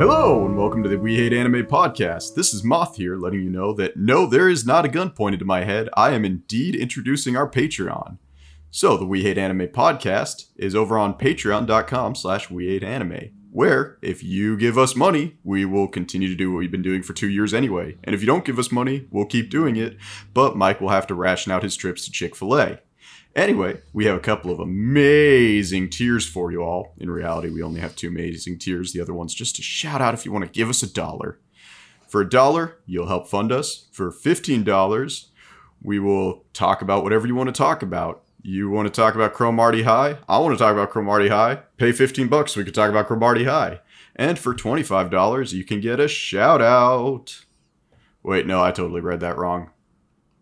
Hello, and welcome to the We Hate Anime podcast. This is Moth here, letting you know that no, there is not a gun pointed to my head. I am indeed introducing our Patreon. So, the We Hate Anime podcast is over on patreon.com slash We Hate Anime, where, if you give us money, we will continue to do what we've been doing for two years anyway. And if you don't give us money, we'll keep doing it, but Mike will have to ration out his trips to Chick fil A. Anyway, we have a couple of amazing tiers for you all. In reality, we only have two amazing tiers. The other one's just a shout out if you want to give us a dollar. For a dollar, you'll help fund us. For $15, we will talk about whatever you want to talk about. You want to talk about Cromartie High? I want to talk about Cromartie High. Pay 15 bucks we can talk about Cromartie High. And for $25, you can get a shout out. Wait, no, I totally read that wrong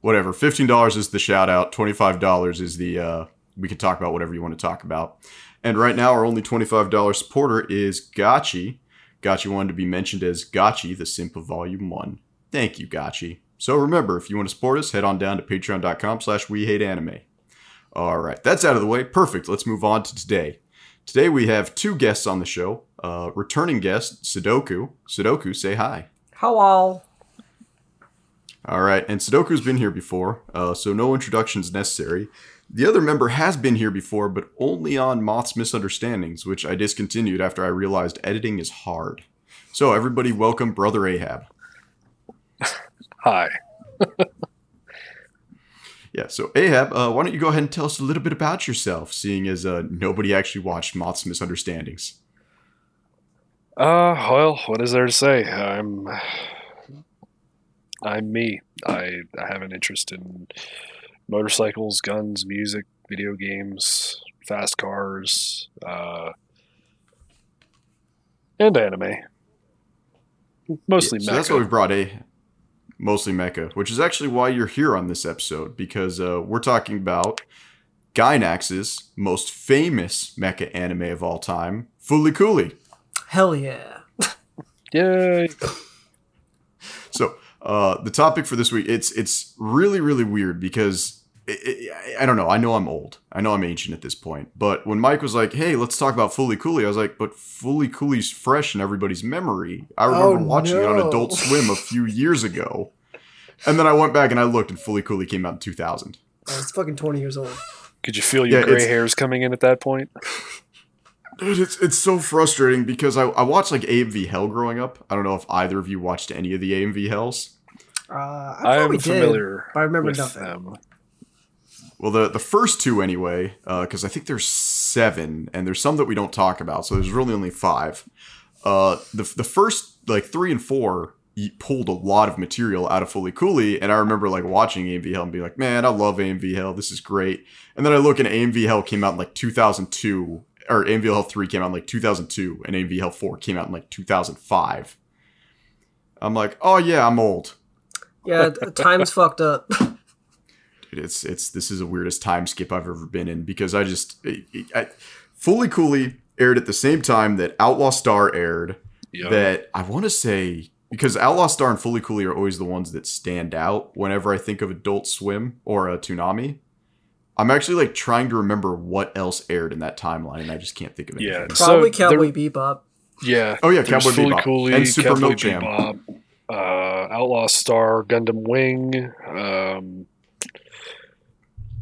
whatever. Fifteen dollars is the shout out. Twenty five dollars is the uh, we can talk about whatever you want to talk about. And right now, our only twenty five dollar supporter is Gotchi. Gotchi wanted to be mentioned as Gotchi, the simp of Volume One. Thank you, Gotchi. So remember, if you want to support us, head on down to patreon.com/slash We Hate Anime. All right, that's out of the way. Perfect. Let's move on to today. Today we have two guests on the show. Uh, returning guest Sudoku. Sudoku, say hi. Hello. All right, and Sudoku's been here before, uh, so no introductions necessary. The other member has been here before, but only on Moth's Misunderstandings, which I discontinued after I realized editing is hard. So, everybody, welcome Brother Ahab. Hi. yeah, so Ahab, uh, why don't you go ahead and tell us a little bit about yourself, seeing as uh, nobody actually watched Moth's Misunderstandings? Uh, well, what is there to say? I'm I'm me. I, I have an interest in motorcycles, guns, music, video games, fast cars, uh, and anime. Mostly yeah, so mecha. That's why we brought a mostly mecha, which is actually why you're here on this episode because uh, we're talking about Gainax's most famous mecha anime of all time, Fooly Cooly. Hell yeah. Yay. So uh, the topic for this week it's it's really really weird because it, it, I don't know. I know I'm old. I know I'm ancient at this point. But when Mike was like, "Hey, let's talk about Fooly Cooly," I was like, "But Fooly Cooly's fresh in everybody's memory." I remember Oh, watching it on. Adult Swim a few years ago, and then I went back and I looked, and Fooly Cooly came out in 2000. Oh, it's fucking 20 years old. Could you feel your Yeah, gray hairs coming in at that point? Dude, it's it's so frustrating because I, I watched like AMV Hell growing up. I don't know if either of you watched any of the AMV Hells. Uh, I I am familiar but I remember with nothing. them. Well, the the first two anyway, because I think there's seven, and there's some that we don't talk about. So there's really only five. Uh, the the first like three and four pulled a lot of material out of Fooly Cooly, and I remember like watching AMV Hell and being like, man, I love AMV Hell. This is great. And then I look and AMV Hell came out in like 2002, or AMV Hell three came out in like 2002, and AMV Hell four came out in like 2005. I'm like, oh yeah, I'm old. Yeah, th- time's fucked up. Dude, it's it's this is the weirdest time skip I've ever been in because I just it, it, I, Fooly Cooly aired at the same time that Outlaw Star aired. Yep. That I want to say because Outlaw Star and Fooly Cooly are always the ones that stand out whenever I think of Adult Swim or a Toonami. I'm actually like trying to remember what else aired in that timeline, and I just can't think of it. Yeah. Probably So, Cowboy Bebop. Yeah. Oh yeah, Cowboy Fully Bebop Cooley, and Super Cowboy Milk Jam. Bebop, uh, Outlaw Star, Gundam Wing, um,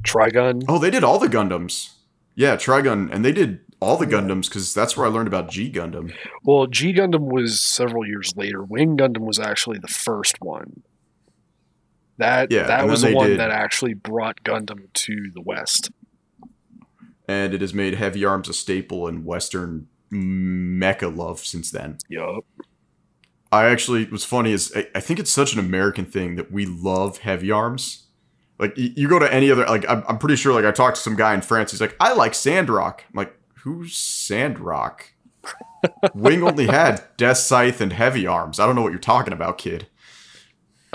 Trigun. Oh, they did all the Gundams. Yeah, Trigun, and they did all the Gundams because that's where I learned about G Gundam. Well, G Gundam was several years later. Wing Gundam was actually the first one. That Yeah, that was the one did- that actually brought Gundam to the West. and it has made heavy arms a staple in Western mecha love since then. Yup. I actually, what's funny is I, I think it's such an American thing that we love heavy arms. Like y- you go to any other, like I'm, I'm pretty sure. Like I talked to some guy in France. He's like, I like Sandrock. I'm like, who's Sandrock? Wing only had Death Scythe and heavy arms. I don't know what you're talking about, kid.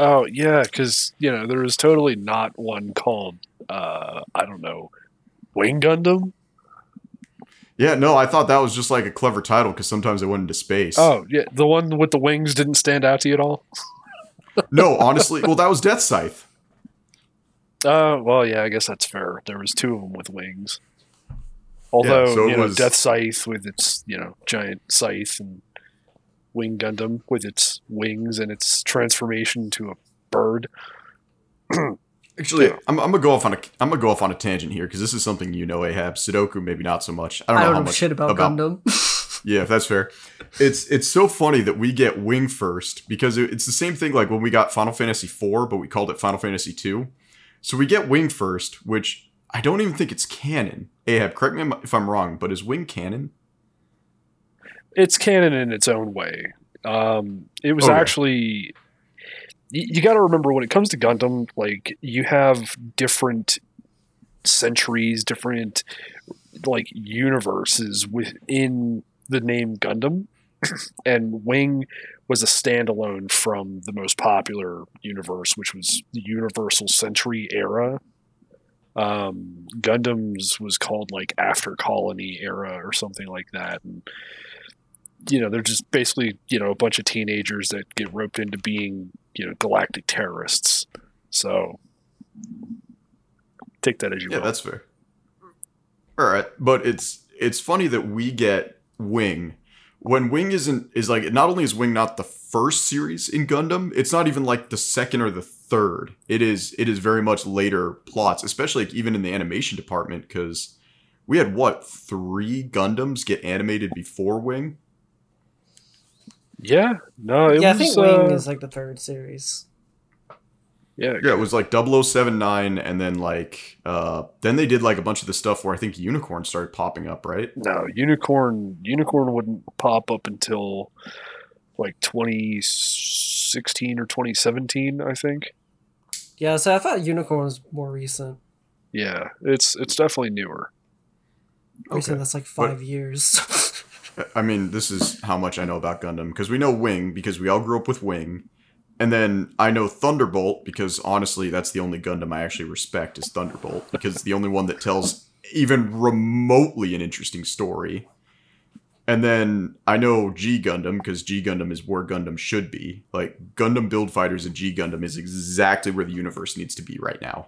Oh yeah, because you know there was totally not one called uh, I don't know Wing Gundam. Yeah, no, I thought that was just like a clever title because sometimes they went into space. Oh yeah, the one with the wings didn't stand out to you at all. no, honestly, well, that was Death Scythe. Uh, well, yeah, I guess that's fair. There was two of them with wings. Although so you know, was- Death Scythe with its you know giant scythe and Wing Gundam with its wings and its transformation to a bird. Actually, Yeah. I'm, I'm gonna go off on a I'm gonna go off on a tangent here because this is something you know, Ahab. Sudoku, maybe not so much. I don't I know don't how know much shit about, Gundam. Yeah, if that's fair. It's it's so funny that we get Wing first because it- it's the same thing like when we got Final Fantasy IV, but we called it Final Fantasy II. So we get Wing first, which I don't even think it's canon. Ahab, correct me if I'm wrong, but is Wing canon? It's canon in its own way. Um, it was Oh, yeah. actually. You, you got to remember when it comes to Gundam, like you have different centuries, different like universes within the name Gundam, and Wing was a standalone from the most popular universe, which was the Universal Century era. Um, Gundams was called like After Colony era or something like that, and you know they're just basically you know a bunch of teenagers that get roped into being you know galactic terrorists. So take that as you Yeah, will. that's fair. All right, but it's it's funny that we get Wing when Wing isn't is like not only is Wing not the first series in Gundam, it's not even like the second or the third. It is it is very much later plots, especially like even in the animation department because we had what three Gundams get animated before Wing. Yeah, no, it yeah, I was. think Wing uh, is like the third series. yeah, Yeah, it was like 0079 and then like uh then they did like a bunch of the stuff where I think Unicorn started popping up, right? No, unicorn unicorn wouldn't pop up until like 2016 or 2017, I think. Yeah, so I thought Unicorn was more recent. Yeah, it's it's definitely newer. Recent, Okay. that's like five years. I mean, this is how much I know about Gundam because we know Wing because we all grew up with Wing, and then I know Thunderbolt because honestly, that's the only Gundam I actually respect is Thunderbolt because it's the only one that tells even remotely an interesting story. And then I know G Gundam because G Gundam is where Gundam should be. Like Gundam Build Fighters and G Gundam is exactly where the universe needs to be right now.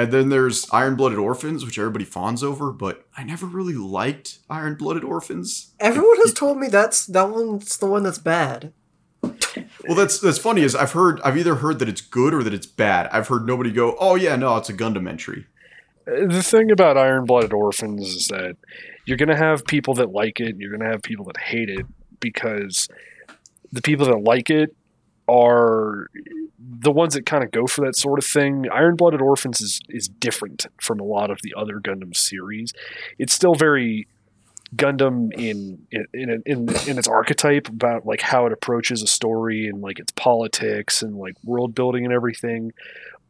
And then there's Iron Blooded Orphans, which everybody fawns over, but I never really liked Iron Blooded Orphans. Everyone has told me that's that one's the one that's bad. Well, that's that's funny. Is I've heard I've either heard that it's good or that it's bad. I've heard nobody go, "Oh yeah, no, it's a Gundam entry." Uh, The thing about Iron Blooded Orphans is that you're going to have people that like it, and you're going to have people that hate it because the people that like it are the ones that kind of go for that sort of thing. Iron Blooded Orphans is is different from a lot of the other Gundam series. It's still very Gundam in in in, in, in its archetype about like how it approaches a story and like its politics and like world building and everything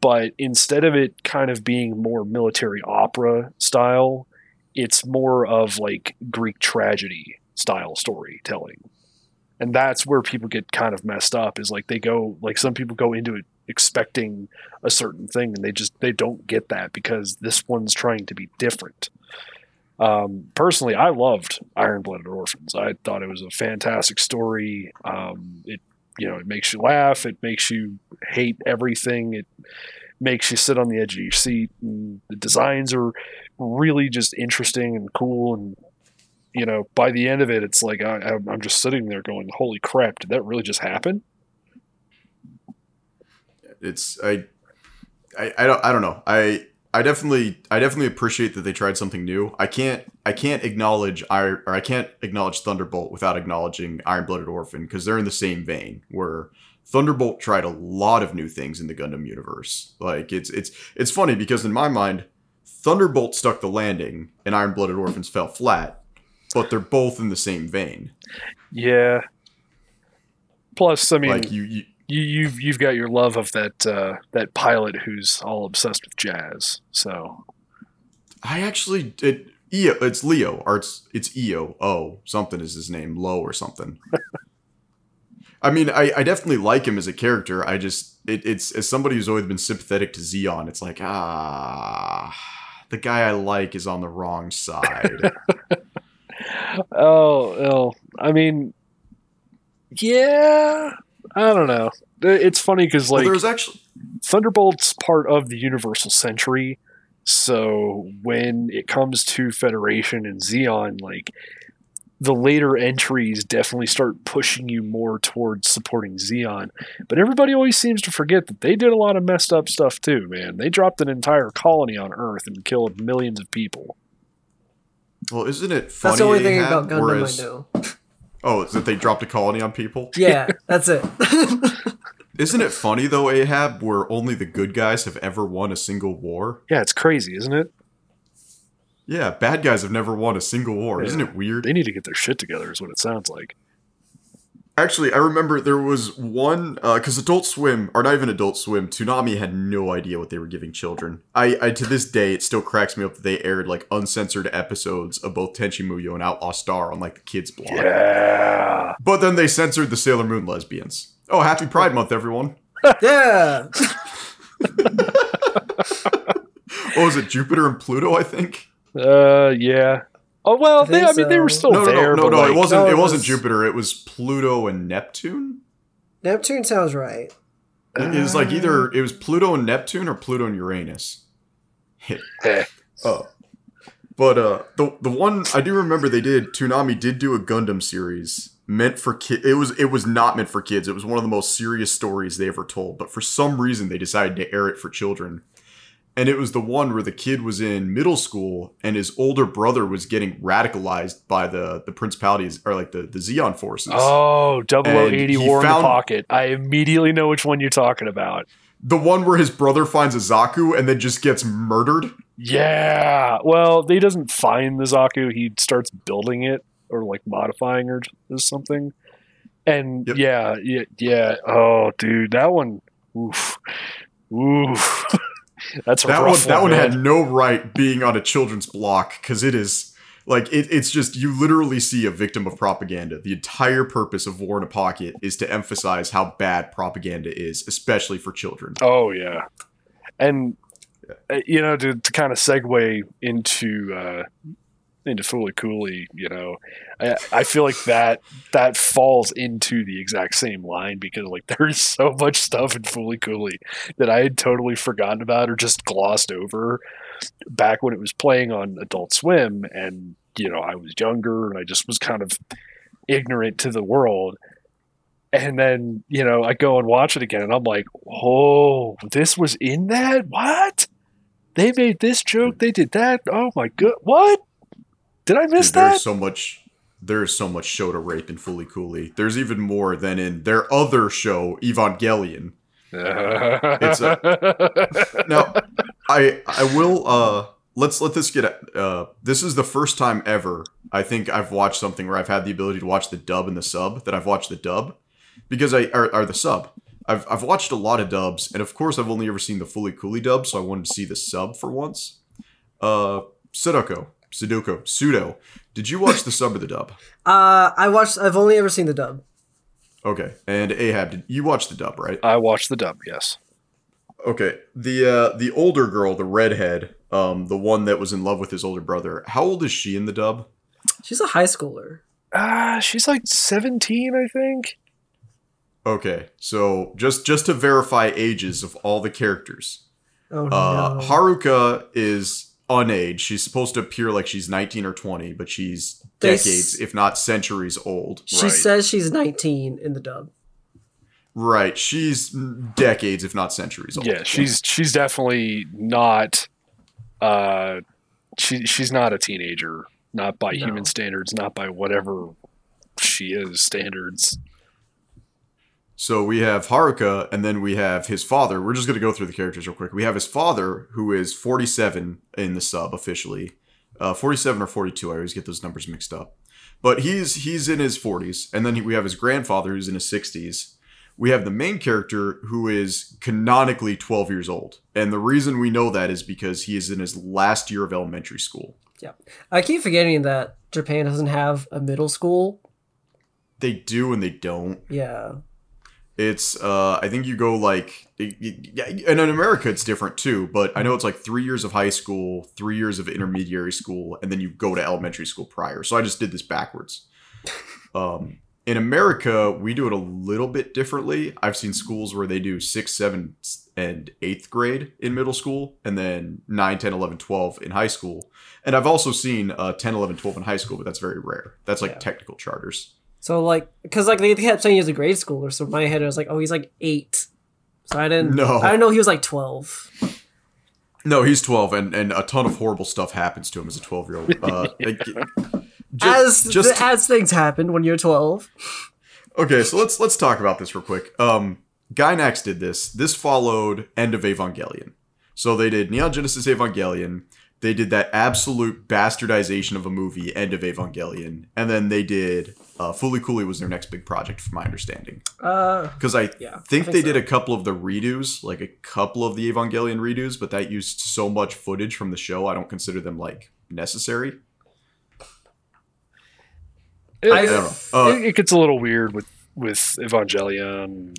but instead of it kind of being more military opera style, it's more of like Greek tragedy style storytelling. And that's where people get kind of messed up is like they go like some people go into it expecting a certain thing and they just they don't get that because this one's trying to be different. Um, personally, I loved Iron Blooded Orphans. I thought it was a fantastic story. Um, it you know it makes you laugh. It makes you hate everything. It makes you sit on the edge of your seat. And the designs are really just interesting and cool. And you know, by the end of it, it's like I, I'm- I'm just sitting there going, "Holy crap! Did that really just happen?" It's I, I, I don't I don't know. I I definitely I definitely appreciate that they tried something new. I can't I can't acknowledge Iron or I can't acknowledge Thunderbolt without acknowledging Iron Blooded Orphan because they're in the same vein where Thunderbolt tried a lot of new things in the Gundam universe. Like it's it's it's funny because in my mind, Thunderbolt stuck the landing and Iron Blooded Orphans fell flat, but they're both in the same vein. Yeah. Plus, I mean, like you, you you, you've you've got your love of that uh, that pilot who's all obsessed with jazz. So I actually it Eo it's Leo or it's it's Eo oh something is his name Low or something. I mean I, I definitely like him as a character. I just it, it's as somebody who's always been sympathetic to Zeon. It's like ah the guy I like is on the wrong side. Oh, oh, I mean, yeah, I don't know. It's funny because well, like there's actually Thunderbolt's part of the Universal Century, so when it comes to Federation and Zeon, like the later entries definitely start pushing you more towards supporting Zeon. But everybody always seems to forget that they did a lot of messed up stuff too, man. They dropped an entire colony on Earth and killed millions of people. Well, isn't it funny? That's the only thing Ahab, about Gundam whereas- I know. Oh, is that they dropped a colony on people? Yeah, that's it. Isn't it funny though, Ahab, where only the good guys have ever won a single war? Yeah, it's crazy, isn't it? Yeah, bad guys have never won a single war. Yeah. Isn't it weird? They need to get their shit together, is what it sounds like. Actually, I remember there was one because Adult Swim, or not even Adult Swim, Toonami had no idea what they were giving children. I, I to this day, it still cracks me up that they aired like uncensored episodes of both Tenchi Muyo and Outlaw Star on like the kids' blog. Yeah. But then they censored the Sailor Moon lesbians. Oh, happy Pride Month, everyone! yeah. Oh, is it Jupiter and Pluto? I think. Uh, yeah. Oh well, I they, think I mean, they were still no, no, there. no, no, but no. like, it wasn't. No, it it wasn't Jupiter. It was Pluto and Neptune. Neptune sounds right. It was like either it was Pluto and Neptune or Pluto and Uranus. Oh. But uh the the one I do remember they did Toonami did do a Gundam series meant for kid it was it was not meant for kids. It was one of the most serious stories they ever told, but for some reason they decided to air it for children. And it was the one where the kid was in middle school and his older brother was getting radicalized by the the principalities or like the the Zeon forces. Oh, 0080 And he War in the Pocket. I immediately know which one you're talking about. The one where his brother finds a Zaku and then just gets murdered. Yeah. Well, he doesn't find the Zaku. He starts building it or like modifying or or something. And Yep. yeah, yeah, yeah. Oh, dude, that one. Oof. Oof. That's that one that one man. had no right being on a children's block because it is like it, it's just you literally see a victim of propaganda. The entire purpose of war in a pocket is to emphasize how bad propaganda is especially for children. Oh yeah, and uh, you know to, to kind of segue into uh, into Fooly Cooly, you know, I, I feel like that that falls into the exact same line because like there's so much stuff in Fooly Cooly that I had totally forgotten about or just glossed over back when it was playing on Adult Swim, and you know I was younger and I just was kind of ignorant to the world. And then, you know, I go and watch it again and I'm like, oh, this was in that? What? They made this joke, they did that. Oh my god. What? Did I miss Dude, there's so much there's so much show to rape in Fooly Cooly. There's even more than in their other show, Evangelion. it's Now, I I will uh let's let this get uh this is the first time ever I think I've watched something where I've had the ability to watch the dub and the sub that I've watched the dub because I or, or the sub. I've I've watched a lot of dubs and of course I've only ever seen the fooly cooly dub so I wanted to see the sub for once. Uh Sudoku, Sudoku, Pseudo. Did you watch the sub or the dub? Uh, I watched. I've only ever seen the dub. Okay. And Ahab, did you watch the dub, right? I watched the dub, yes. Okay. The uh the older girl, the redhead, um, the one that was in love with his older brother, how old is she in the dub? She's a high schooler. Ah, she's like 17, I think. Okay, so just just to verify ages of all the characters, Oh uh, no. Haruka is unaged. She's supposed to appear like she's 19 or 20, but she's They s- decades, if not centuries, old. she right. says she's 19 in the dub. right. She's decades, if not centuries old. Yeah, she's she's definitely not uh she she's not a teenager, not by No. human standards, not by whatever she is standards. So we have Haruka, and then we have his father. We're just going to go through the characters real quick. We have his father, who is 47 in the sub officially, uh, 47 or 42. I always get those numbers mixed up. But he's he's in his 40s, and then he- we have his grandfather, who's in his 60s. We have the main character, who is canonically 12 years old, and the reason we know that is because he is in his last year of elementary school. Yeah, I keep forgetting that Japan doesn't have a middle school. They do and they don't. Yeah. It's uh I think you go like it- it- yeah, and in America it's different too, but I know it's like 3 years of high school, 3 years of intermediary school and then you go to elementary school prior. So I just did this backwards. Um in America, we do it a little bit differently. I've seen schools where they do 6, 7 and 8th grade in middle school, and then 9, 10, 11, 12 in high school. And I've also seen uh, 10, 11, 12 in high school, but that's very rare. That's like Yeah. technical charters. So like, because like they kept saying he was a grade schooler, so in my head I was like, oh, he's like eight. So I didn't. No. I didn't know he was like twelve. No, he's 12, and, and a ton of horrible stuff happens to him as a 12 year old. Uh, like, as just, just as things happen when you're twelve. Okay, so let's let's talk about this real quick. Um, Gainax did this. This followed End of Evangelion. So they did Neon Genesis Evangelion. They did that absolute bastardization of a movie, End of Evangelion, and then they did uh, Fooly Cooly was their next big project, from my understanding. Uh, Because I Yeah, I think think they so. did a couple of the redos, like a couple of the Evangelion redos, but that used so much footage from the show, I don't consider them like necessary. It, I I don't know. Uh, it, it gets a little weird with with Evangelion.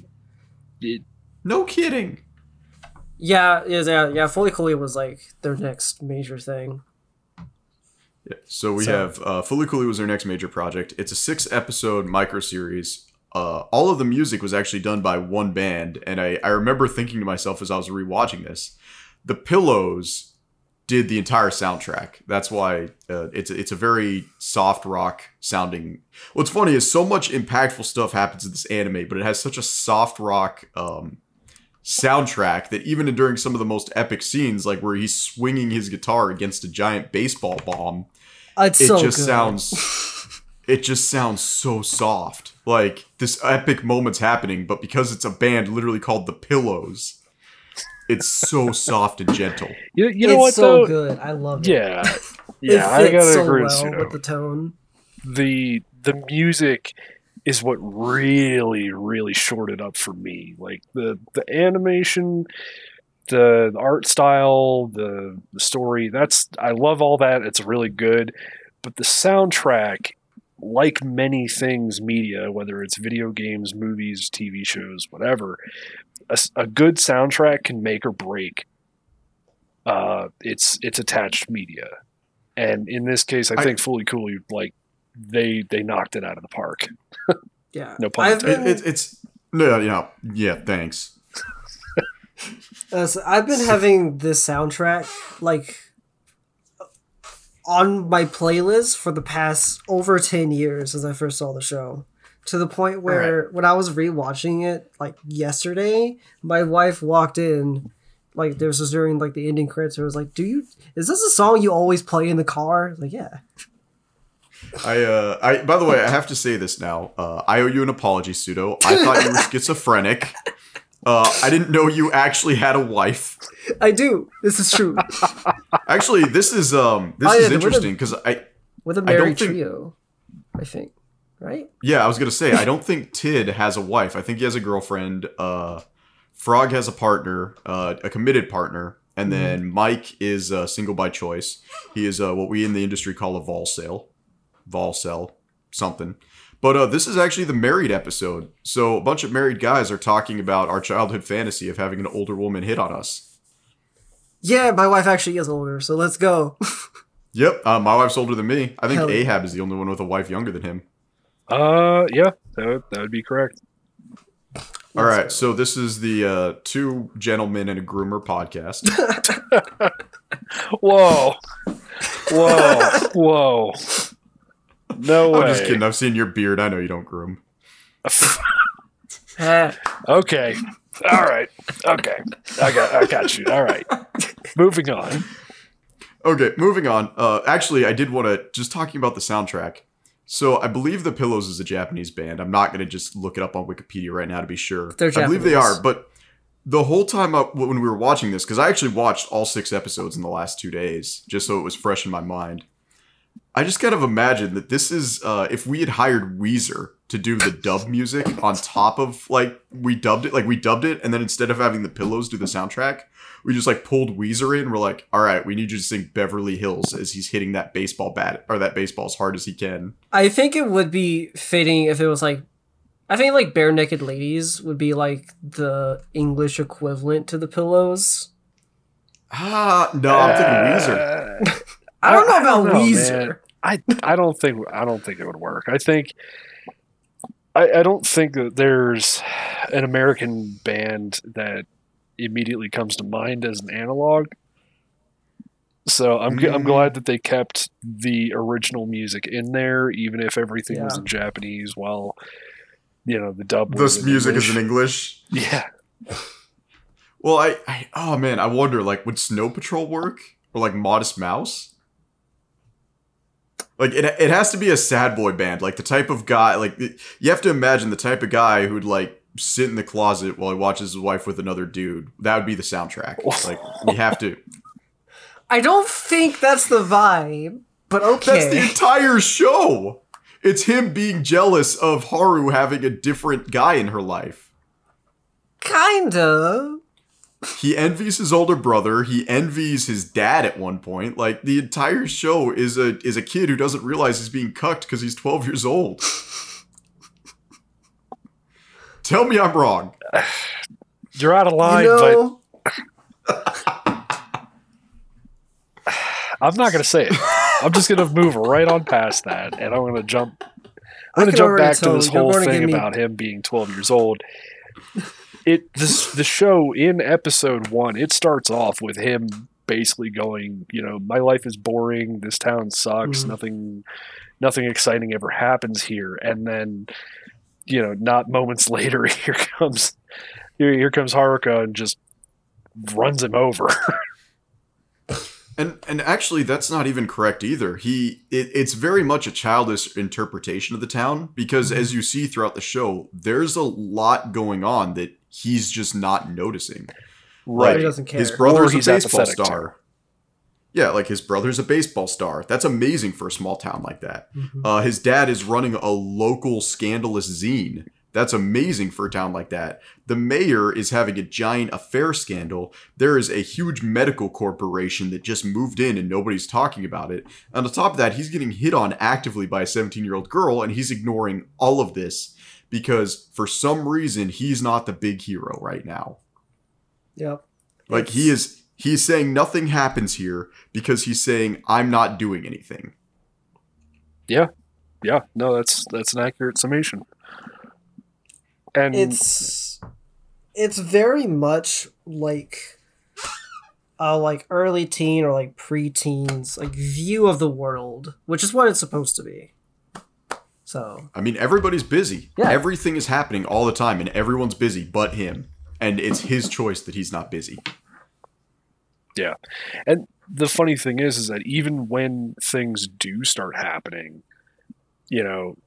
It, no kidding. yeah, yeah, yeah, yeah. Fooly Cooly was like their next major thing. Yeah, so we So- have uh, Fooly Cooly was their next major project. It's a six episode micro series. Uh, all of the music was actually done by one band, and I, I remember thinking to myself as I was rewatching this, the Pillows did the entire soundtrack. That's why uh, it's a, it's a very soft rock sounding. What's funny is so much impactful stuff happens in this anime, but it has such a soft rock um, soundtrack that even during some of the most epic scenes, like where he's swinging his guitar against a giant baseball bomb, It's it so just good. sounds it just sounds so soft like this epic moment's happening but because it's a band literally called the pillows it's so soft and gentle you, you know it's what so though? good. I love it. Yeah, it yeah, I fits gotta so agree with well Pseudo. with the tone. the the music is what really really shorted up for me like the the animation the, the art style the the story that's i love all that. It's really good. But the soundtrack like many things media whether it's video games movies tv shows whatever—a good soundtrack can make or break uh it's it's attached media. And in this case i I- think fooly cooly like they they knocked it out of the park. Yeah, No pun I've it, it, it's no yeah yeah thanks uh, so I've been having this soundtrack like on my playlist for the past over 10 years since I first saw the show. To the point where when I was rewatching it like yesterday, my wife walked in like this was during like the ending credits. It was like, "Do you? Is this a song you always play in the car?" Like, yeah. i uh i by the way i have to say this now uh i owe you an apology pseudo i thought you were schizophrenic uh i didn't know you actually had a wife I do. This is true. actually this is um this Oh, yeah, is interesting because i With a I don't married think- trio, I think. Right? Yeah, I was gonna say I don't think Tid has a wife. I think he has a girlfriend. Uh, Frog has a partner, uh, a committed partner, and then Mike is uh, single by choice. He is uh, what we in the industry call a vol sale, vol cell, something. But uh, this is actually the married episode. So a bunch of married guys are talking about our childhood fantasy of having an older woman hit on us. Yeah, my wife actually is older, so let's go. Yep, uh, my wife's older than me. I think Hell yeah. Ahab is the only one with a wife younger than him. uh yeah that would, that would be correct All right, so this is the uh, two gentlemen and a groomer podcast. whoa whoa whoa no way I'm just kidding. I've seen your beard. I know you don't groom. Okay all right okay i got i got you all right moving on Okay, moving on. Uh, actually, I did want to just talking about the soundtrack. So I believe the Pillows is a Japanese band. I'm not going to just look it up on Wikipedia right now to be sure. They're Japanese. I believe they are, but the whole time up when we were watching this, because I actually watched all six episodes in the last two days, just so it was fresh in my mind. I just kind of imagine that this is uh, if we had hired Weezer to do the dub music on top of like we dubbed it, like we dubbed it, and then instead of having the Pillows do the soundtrack, we just like pulled Weezer in. We're like, all right, we need you to sing Beverly Hills as he's hitting that baseball bat or that baseball as hard as he can. I think it would be fitting if it was like I think like Barenaked Ladies would be like the English equivalent to the pillows. Ah, no, I'm thinking Weezer. I don't know I about don't know, Weezer. man. I I don't think I don't think it would work. I think I, I don't think that there's an American band that immediately comes to mind as an analog. So I'm g- I'm Mm. glad that they kept the original music in there, even if everything was in Japanese. While you know the dub. This was in music is in English. Yeah, Well, I, I oh man, I wonder like would Snow Patrol work or like Modest Mouse? Like it, it has to be a sad boy band, like the type of guy. Like you have to imagine the type of guy who'd like sit in the closet while he watches his wife with another dude. That would be the soundtrack. Oh. Like we have to. I don't think that's the vibe, but okay. That's the entire show. It's him being jealous of Haru having a different guy in her life. Kinda. He envies his older brother. He envies his dad at one point. Like the entire show is a is a kid who doesn't realize he's being cucked because he's twelve years old. Tell me I'm wrong. you're out of line, you but I'm not going to say it. I'm just going to move right on past that, and I'm going to jump. I I'm going to jump back to this whole thing give me- about him being 12 years old. It this the show in episode one. It starts off with him basically going, you know, my life is boring. This town sucks. Mhm. Nothing, nothing exciting ever happens here. And then, you know, not moments later, here comes, here, here comes Haruka and just runs him over. And and actually, that's not even correct either. He it, it's very much a childish interpretation of the town because as you see throughout the show, there's a lot going on that he's just not noticing. right. He doesn't care. His brother's Or he's a baseball apathetic, too. star. Yeah, like his brother's a baseball star. That's amazing for a small town like that. Mhm. Uh, his dad is running a local scandalous zine. That's amazing for a town like that. The mayor is having a giant affair scandal. There is a huge medical corporation that just moved in and nobody's talking about it. And on top of that, he's getting hit on actively by a 17 year old girl, and he's ignoring all of this because for some reason he's not the big hero right now. Yep. Like he is he's saying nothing happens here because he's saying I'm not doing anything. Yeah, Yeah. no, that's that's an accurate summation. And It's it's very much like a like early teen or like pre-teens like view of the world, which is what it's supposed to be. So I mean everybody's busy. Yeah. Everything is happening all the time and everyone's busy but him. And it's his choice that he's not busy. Yeah. And the funny thing is, is that even when things do start happening, you know,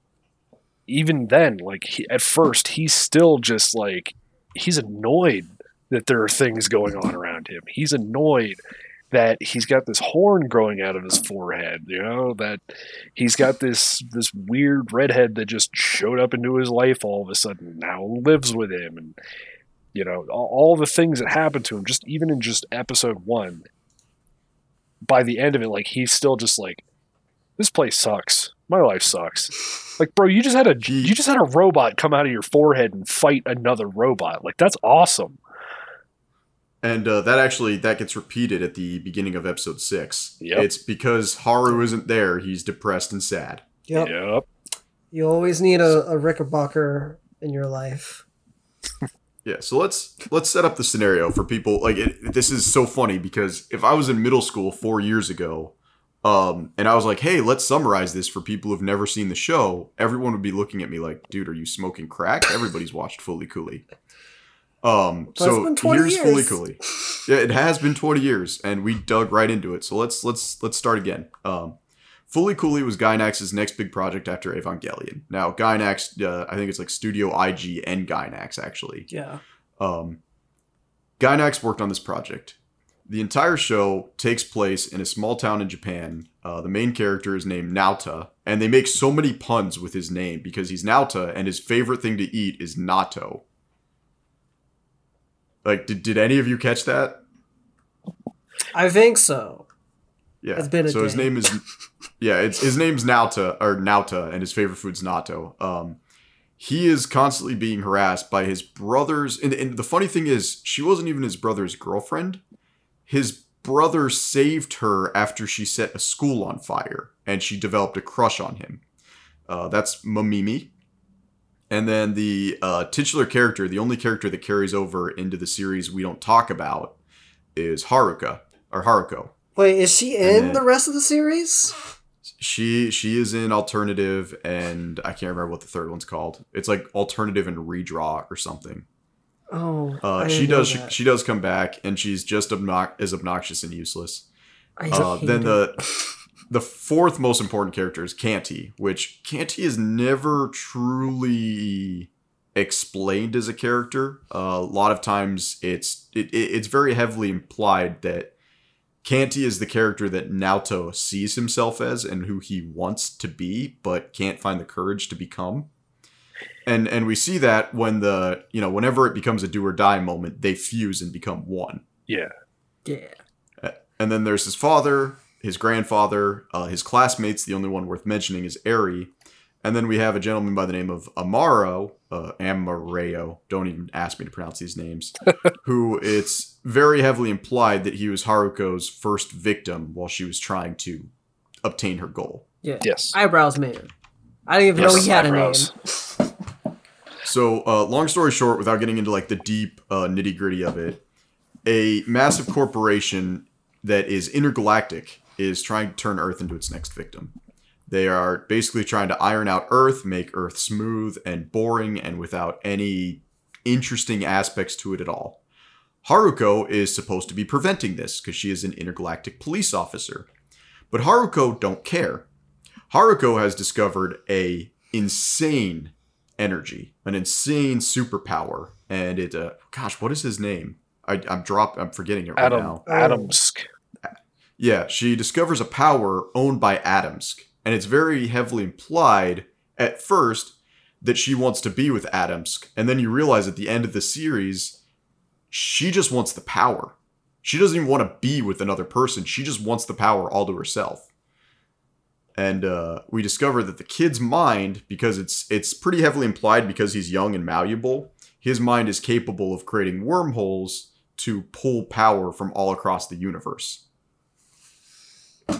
even then, like he, at first, he's still just like he's annoyed that there are things going on around him. He's annoyed that he's got this horn growing out of his forehead. You know that he's got this this weird redhead that just showed up into his life all of a sudden. Now lives with him and. You know all, all the things that happened to him, just even in just episode one, by the end of it, like he's still just like, this place sucks. My life sucks. Like, bro, you just had a you just had a robot come out of your forehead and fight another robot. Like, that's awesome. And uh, that actually that gets repeated at the beginning of episode six. Yep. It's because Haru isn't there, he's depressed and sad. yep. Yep. You always need a, a Rickenbacker in your life. Yeah, so let's let's set up the scenario for people. Like it, this is so funny because if I was in middle school four years ago, um, and I was like, "Hey, let's summarize this for people who've never seen the show," everyone would be looking at me like, "Dude, are you smoking crack?" Everybody's watched Fooly Cooly. Um, so been 20 here's Fully years. Cooley. Yeah, it has been twenty years, and we dug right into it. So let's let's let's start again. Um, Fooly cooly was Gainax's next big project after Evangelion. Now, Gainax, uh, I think it's like Studio IG and Gainax actually. Yeah. Um, Gainax worked on this project. The entire show takes place in a small town in Japan. Uh, the main character is named Naota, and they make so many puns with his name because he's Naota, and his favorite thing to eat is natto. Like, did, did any of you catch that? I think so. Yeah. It's been a so his name is, yeah, it's his name's Naota or Nauta, and his favorite food's natto. Um, he is constantly being harassed by his brothers, and, and the funny thing is, she wasn't even his brother's girlfriend. His brother saved her after she set a school on fire, and she developed a crush on him. Uh, that's Mamimi. And then the uh, titular character, the only character that carries over into the series we don't talk about, is Haruka or Haruko. Wait, is she in the rest of the series? She she is in alternative, and I can't remember what the third one's called. It's like alternative and redraw or something. Oh, Uh, she does she, she does come back, and she's just obnox- as obnoxious and useless. I Uh, then it. the the fourth most important character is Canti, which Canti is never truly explained as a character. Uh, a lot of times, it's it, it, it's very heavily implied that Canti is the character that Naota sees himself as and who he wants to be, but can't find the courage to become. And and we see that when the you know whenever it becomes a do or die moment, they fuse and become one. Yeah. yeah. And then there's his father, his grandfather, uh, his classmates. The only one worth mentioning is Eri. And then we have a gentleman by the name of Amaro, uh, Amareo. Don't even ask me to pronounce these names. who it's very heavily implied that he was Haruko's first victim while she was trying to obtain her goal. Yeah. Yes. Eyebrows man. I didn't even know he had eyebrows. a name. So, uh, long story short, without getting into like the deep uh, nitty gritty of it, a massive corporation that is intergalactic is trying to turn Earth into its next victim. They are basically trying to iron out Earth, make Earth smooth and boring and without any interesting aspects to it at all. Haruko is supposed to be preventing this because she is an intergalactic police officer. But Haruko don't care. Haruko has discovered a insane energy, an insane superpower, and it. Uh, gosh, what is his name? I, I'm drop. I'm forgetting it right Adam now. Atomsk. Yeah, she discovers a power owned by Atomsk, and it's very heavily implied at first that she wants to be with Atomsk, and then you realize at the end of the series, she just wants the power. She doesn't even want to be with another person. She just wants the power all to herself. And uh, we discover that the kid's mind, because it's it's pretty heavily implied because he's young and malleable, his mind is capable of creating wormholes to pull power from all across the universe.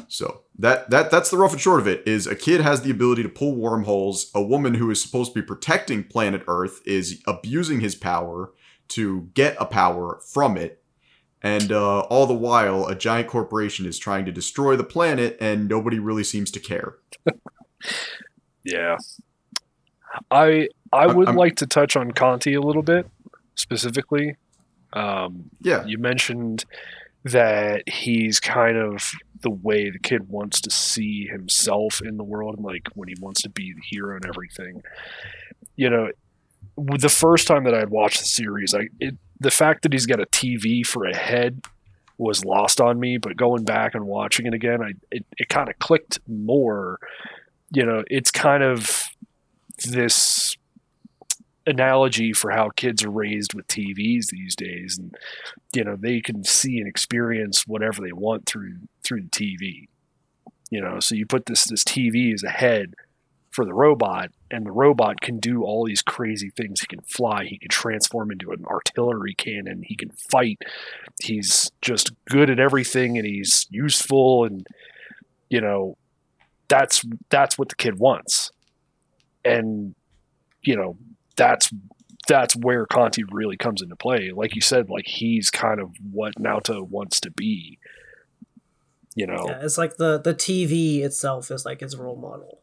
So that that that's the rough and short of it. Is a kid has the ability to pull wormholes. A woman who is supposed to be protecting planet Earth is abusing his power to get a power from it, and uh, all the while, a giant corporation is trying to destroy the planet, and nobody really seems to care. Yeah. I I would I'm- like to touch on Conti a little bit specifically. Um, Yeah, you mentioned that he's kind of the way the kid wants to see himself in the world and like when he wants to be the hero and everything. You know the first time that i'd watched the series i it, the fact that he's got a tv for a head was lost on me but going back and watching it again i it, it kind of clicked more. You know it's kind of this analogy for how kids are raised with TVs these days and you know they can see and experience whatever they want through through the TV you know so you put this this TV as a head for the robot and the robot can do all these crazy things. He can fly he can transform into an artillery cannon he can fight. He's just good at everything and he's useful and you know that's that's what the kid wants. And you know that's that's where Conti really comes into play. Like you said, like he's kind of what Naota wants to be. You know, Yeah, it's like the the TV itself is like his role model.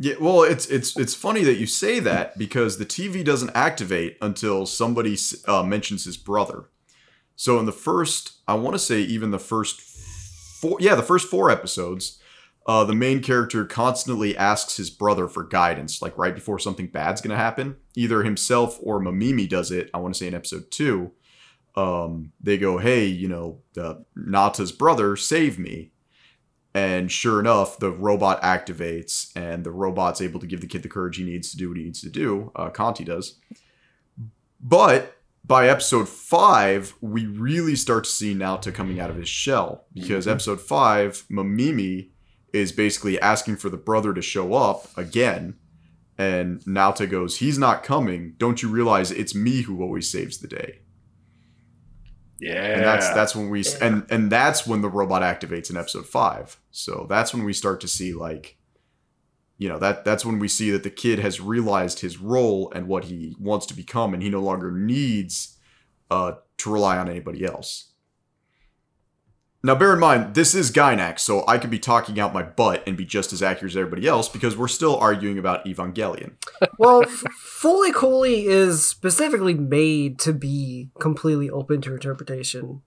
Yeah, well, it's it's it's funny that you say that because the TV doesn't activate until somebody uh, mentions his brother. So in the first, I want to say even the first four, yeah, the first four episodes, uh, the main character constantly asks his brother for guidance, like right before something bad's gonna happen. Either himself or Mamimi does it. I want to say in episode two, um, they go, "Hey, you know, the Nata's brother, save me." And sure enough, the robot activates, and the robot's able to give the kid the courage he needs to do what he needs to do. Uh, Conti does. But by episode five, we really start to see Nata coming out of his shell because Mhm. episode five, Mamimi is basically asking for the brother to show up again. And Naota goes, He's not coming. Don't you realize it's me who always saves the day? yeah, and that's that's when we Yeah. and and that's when the robot activates in episode five so that's when we start to see like you know that that's when we see that the kid has realized his role and what he wants to become, and he no longer needs uh, to rely on anybody else. Now, bear in mind, this is Gainax, so I could be talking out my butt and be just as accurate as everybody else because we're still arguing about Evangelion. well, F- Fooly Cooly is specifically made to be completely open to interpretation.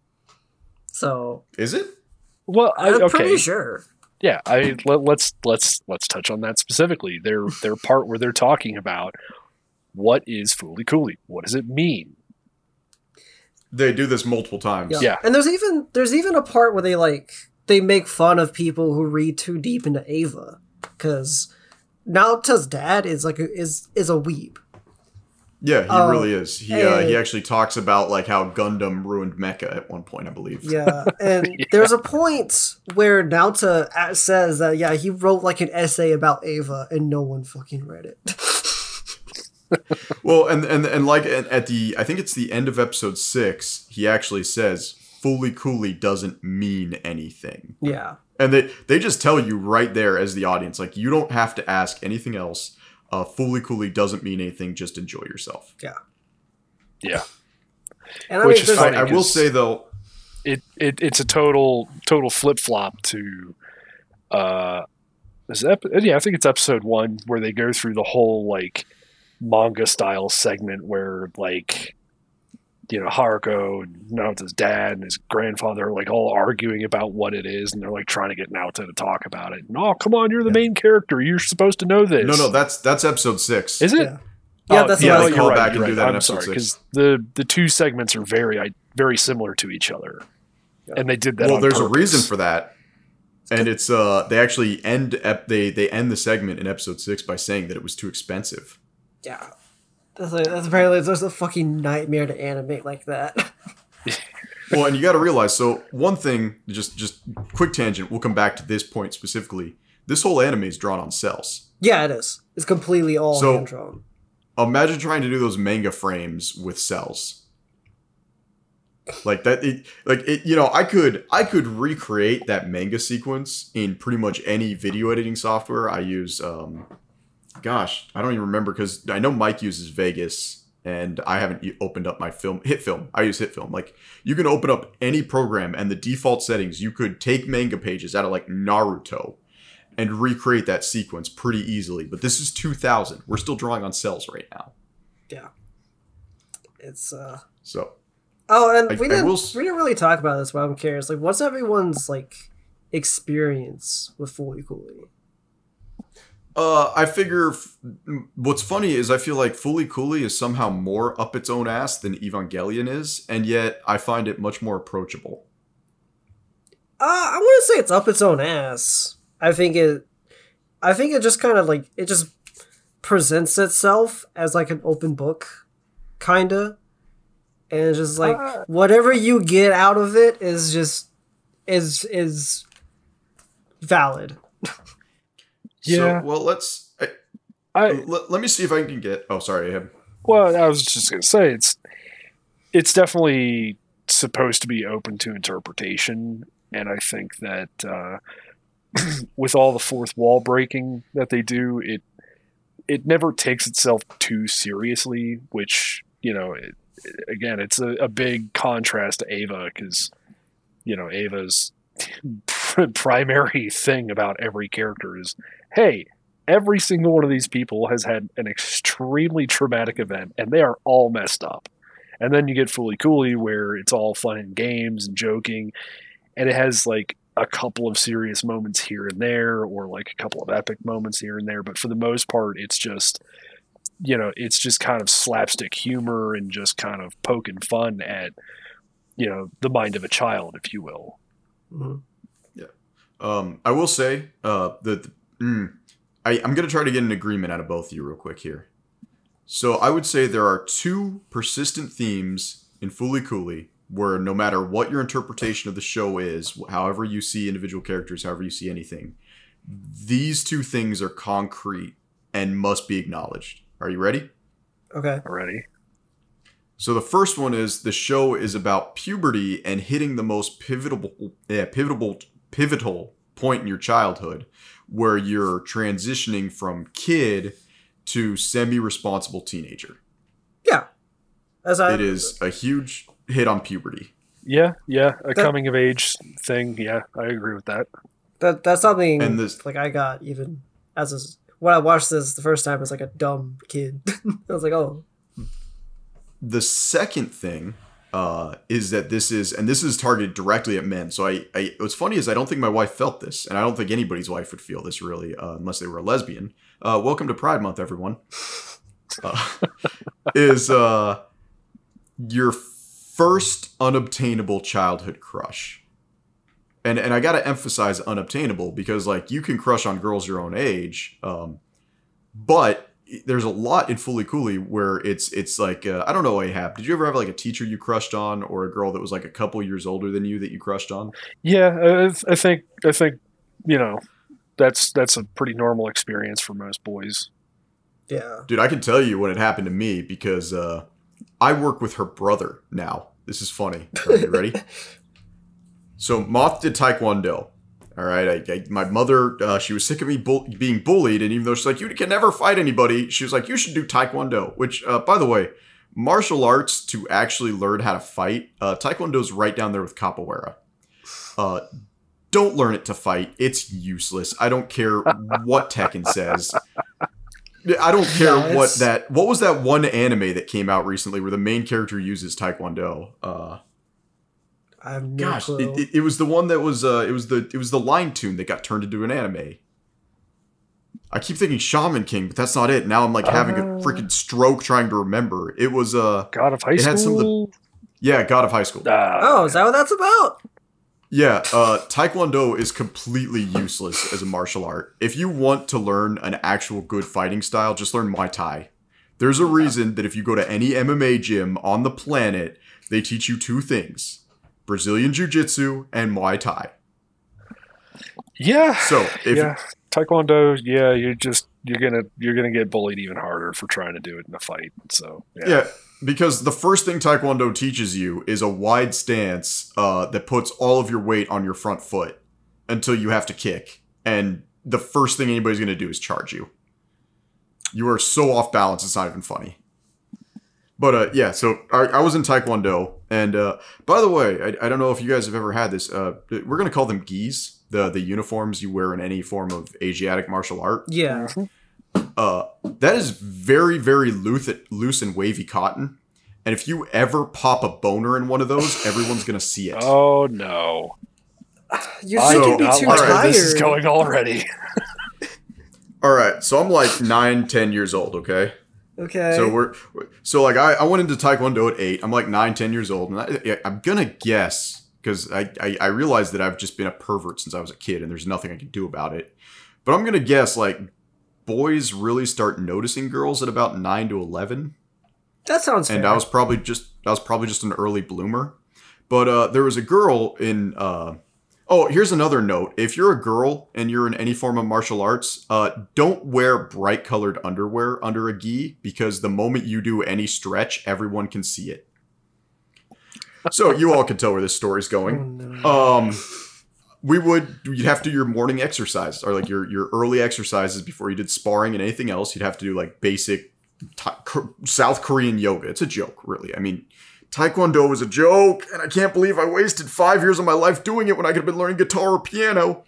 So Is it? Well, I, I'm okay, pretty sure. yeah. I let, let's let's let's touch on that specifically. Their their part where they're talking about what is Fooly Cooly. What does it mean? They do this multiple times. Yeah. Yeah. And there's even there's even a part where they like they make fun of people who read too deep into Ava because Naota's dad is like a, is is a weeb. Yeah, he Oh, really is. He uh, he actually talks about like how Gundam ruined Mecha at one point, I believe. Yeah, and there's a point where Naota says that yeah he wrote like an essay about Ava and no one fucking read it. Well, and and and like at at the I think it's the end of episode six, he actually says "fooly cooly" doesn't mean anything, yeah, and they they just tell you right there as the audience, like you don't have to ask anything else. Uh, "fooly cooly" doesn't mean anything. Just enjoy yourself. Yeah, yeah. and I Which mean is funny. I, I will 'cause- say though, it, it it's a total total flip flop to uh is ep- yeah I think it's episode one where they go through the whole like manga style segment where like you know Haruko and Naota's dad and his grandfather are like all arguing about what it is and they're like trying to get Naota to talk about it. No, come on, you're the Yeah. main character. You're supposed to know this. no, no, that's that's episode six. is it? yeah. Yeah, Oh, that's yeah, what I they was call you're back right, and you're do right. that in I'm episode sorry six. because the the two segments are very I- very similar to each other, Yeah. and they did that. well, on there's a reason for that, and it's uh they actually end ep- they they end the segment in episode six by saying that it was too expensive. Yeah. That's, like, that's apparently there's a fucking nightmare to animate like that. well, and you got to realize. So one thing, just just quick tangent. We'll come back to this point specifically. This whole anime is drawn on cells. yeah, it is. It's completely all So- hand drawn. Imagine trying to do those manga frames with cells. Like that, it, like it. You know, I could I could recreate that manga sequence in pretty much any video editing software. I use, um, gosh, I don't even remember because I know Mike uses Vegas, and I haven't opened up my film HitFilm. I use HitFilm. Like you can open up any program, and the default settings, you could take manga pages out of like Naruto and recreate that sequence pretty easily. But this is 2000. We're still drawing on cells right now. Yeah. It's uh So Oh, and I- we didn't will we didn't really talk about this, but I'm curious. Like what's everyone's like experience with Fooly Cooly? Uh, I figure f- what's funny is I feel like Fooly Cooly is somehow more up its own ass than Evangelion is, and yet I find it much more approachable. Uh, I wouldn't say it's up its own ass. I think it I think it just kind of like it just presents itself as like an open book kinda. And it's just like Uh. whatever you get out of it is just is is valid. Yeah. So, well, let's. I, I let, let me see if I can get. Oh, sorry. I have, well, I was just gonna say it's it's definitely supposed to be open to interpretation, and I think that uh, with all the fourth wall breaking that they do, it it never takes itself too seriously, which you know, it, again, it's a, a big contrast to Ava because you know Ava's primary thing about every character is, hey, every single one of these people has had an extremely traumatic event, and they are all messed up. And then you get Fooly Cooly, where it's all fun and games and joking, and it has like a couple of serious moments here and there, or like a couple of epic moments here and there. But for the most part, it's just you know, it's just kind of slapstick humor and just kind of poking fun at you know the mind of a child, if you will. Mhm. Um, I will say uh, that mm, I, I'm going to try to get an agreement out of both of you real quick here. So I would say there are two persistent themes in Fooly Cooly where no matter what your interpretation of the show is, however you see individual characters, however you see anything, these two things are concrete and must be acknowledged. Are you ready? Okay. Already, So the first one is the show is about puberty and hitting the most pivotal, yeah, pivotal, pivotal point in your childhood, where you're transitioning from kid to semi-responsible teenager. Yeah. As I It is a huge hit on puberty. Yeah, yeah, a That- coming of age thing. Yeah, I agree with that. that that's something And this- like I got even as a, when I watched this the first time as like a dumb kid. I was like, oh, The second thing uh, is that this is, and this is targeted directly at men. So I, I, what's funny is I don't think my wife felt this, and I don't think anybody's wife would feel this really, uh, unless they were a lesbian. Uh, welcome to Pride Month, everyone. Uh, is uh, your first unobtainable childhood crush. And, and I got to emphasize unobtainable because like you can crush on girls your own age, um, but there's a lot in Fooly Cooly where it's it's like uh, I don't know Ahab. Did you ever have like a teacher you crushed on, or a girl that was like a couple years older than you that you crushed on? Yeah, I, I think I think you know that's that's a pretty normal experience for most boys. yeah. Dude, I can tell you when it happened to me because uh, I work with her brother now. This is funny. Are you ready? so Moth did Taekwondo. All right, I, I, my mother, uh, she was sick of me bull- being bullied, and even though she's like, you can never fight anybody, she was like, you should do Taekwondo. Which, uh, by the way, martial arts to actually learn how to fight, uh, Taekwondo's right down there with capoeira. Uh, don't learn it to fight; it's useless. I don't care what Tekken says. I don't care what that. What was that one anime that came out recently where the main character uses Taekwondo? Uh, I have no gosh, clue. it, it, it was the one that was uh, it was the it was the line tune that got turned into an anime. I keep thinking Shaman King, but that's not it. Now I'm like having a Uh. freaking stroke trying to remember. It was uh God of high It had some of the- school. yeah, God of High School. Ah, oh, is that what that's about? Yeah, uh, Taekwondo is completely useless as a martial art. If you want to learn an actual good fighting style, just learn Muay Thai. There's a reason that if you go to any MMA gym on the planet, they teach you two things Brazilian Jiu Jitsu and Muay Thai. yeah, So, if yeah. Taekwondo, yeah, you're just you're gonna you're gonna get bullied even harder for trying to do it in a fight. So yeah, Yeah, because the first thing Taekwondo teaches you is a wide stance uh, that puts all of your weight on your front foot until you have to kick. And the first thing anybody's going to do is charge you. You are so off balance, it's not even funny. But uh, yeah, so I, I was in Taekwondo. And uh, by the way, I, I don't know if you guys have ever had this. Uh, we're going to call them gis, the, the uniforms you wear in any form of Asiatic martial art Yeah. uh, that is very, very loose, loose and wavy cotton. And if you ever pop a boner in one of those, everyone's gonna see it. Oh no, You're I So- thinking me too like Alright, where this is going already. All right, so I'm like nine, ten years old. Okay, Okay. so we're so like I, I went into Taekwondo at eight. I'm like nine, ten years old, and I, I'm gonna guess because I, I I realized that I've just been a pervert since I was a kid, and there's nothing I can do about it. But I'm gonna guess like boys really start noticing girls at about nine to eleven. that sounds fair. and I was probably just I was probably just an early bloomer. But uh, there was a girl in. Uh, oh, here's another note: if you're a girl and you're in any form of martial arts, uh, don't wear bright colored underwear under a gi because the moment you do any stretch, everyone can see it. So you all can tell where this story's Oh, going. Um, we would you'd have to do your morning exercise or like your your early exercises before you did sparring and anything else. You'd have to do like basic South Korean yoga. It's a joke, really. I mean, Taekwondo was a joke, and I can't believe I wasted five years of my life doing it when I could have been learning guitar or piano.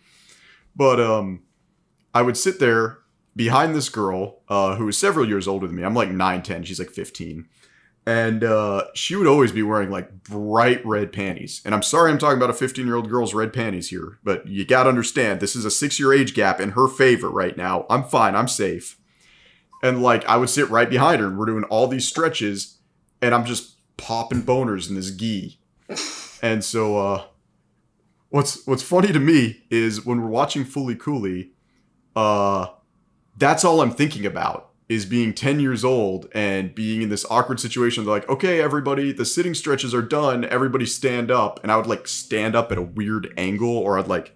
But um, I would sit there behind this girl uh, who was several years older than me. I'm like 9, 10. She's like 15 and uh, she would always be wearing like bright red panties. And I'm sorry I'm talking about a 15 year old girl's red panties here, but you gotta understand this is a six year age gap in her favor right now. I'm fine, I'm safe. And like I would sit right behind her, and we're doing all these stretches, and I'm just popping boners in this gi. And so, uh, what's what's funny to me is when we're watching Fooly Cooly, uh, that's all I'm thinking about is being 10 years old and being in this awkward situation. They're like, okay, everybody, the sitting stretches are done. Everybody stand up. And I would like stand up at a weird angle or I'd like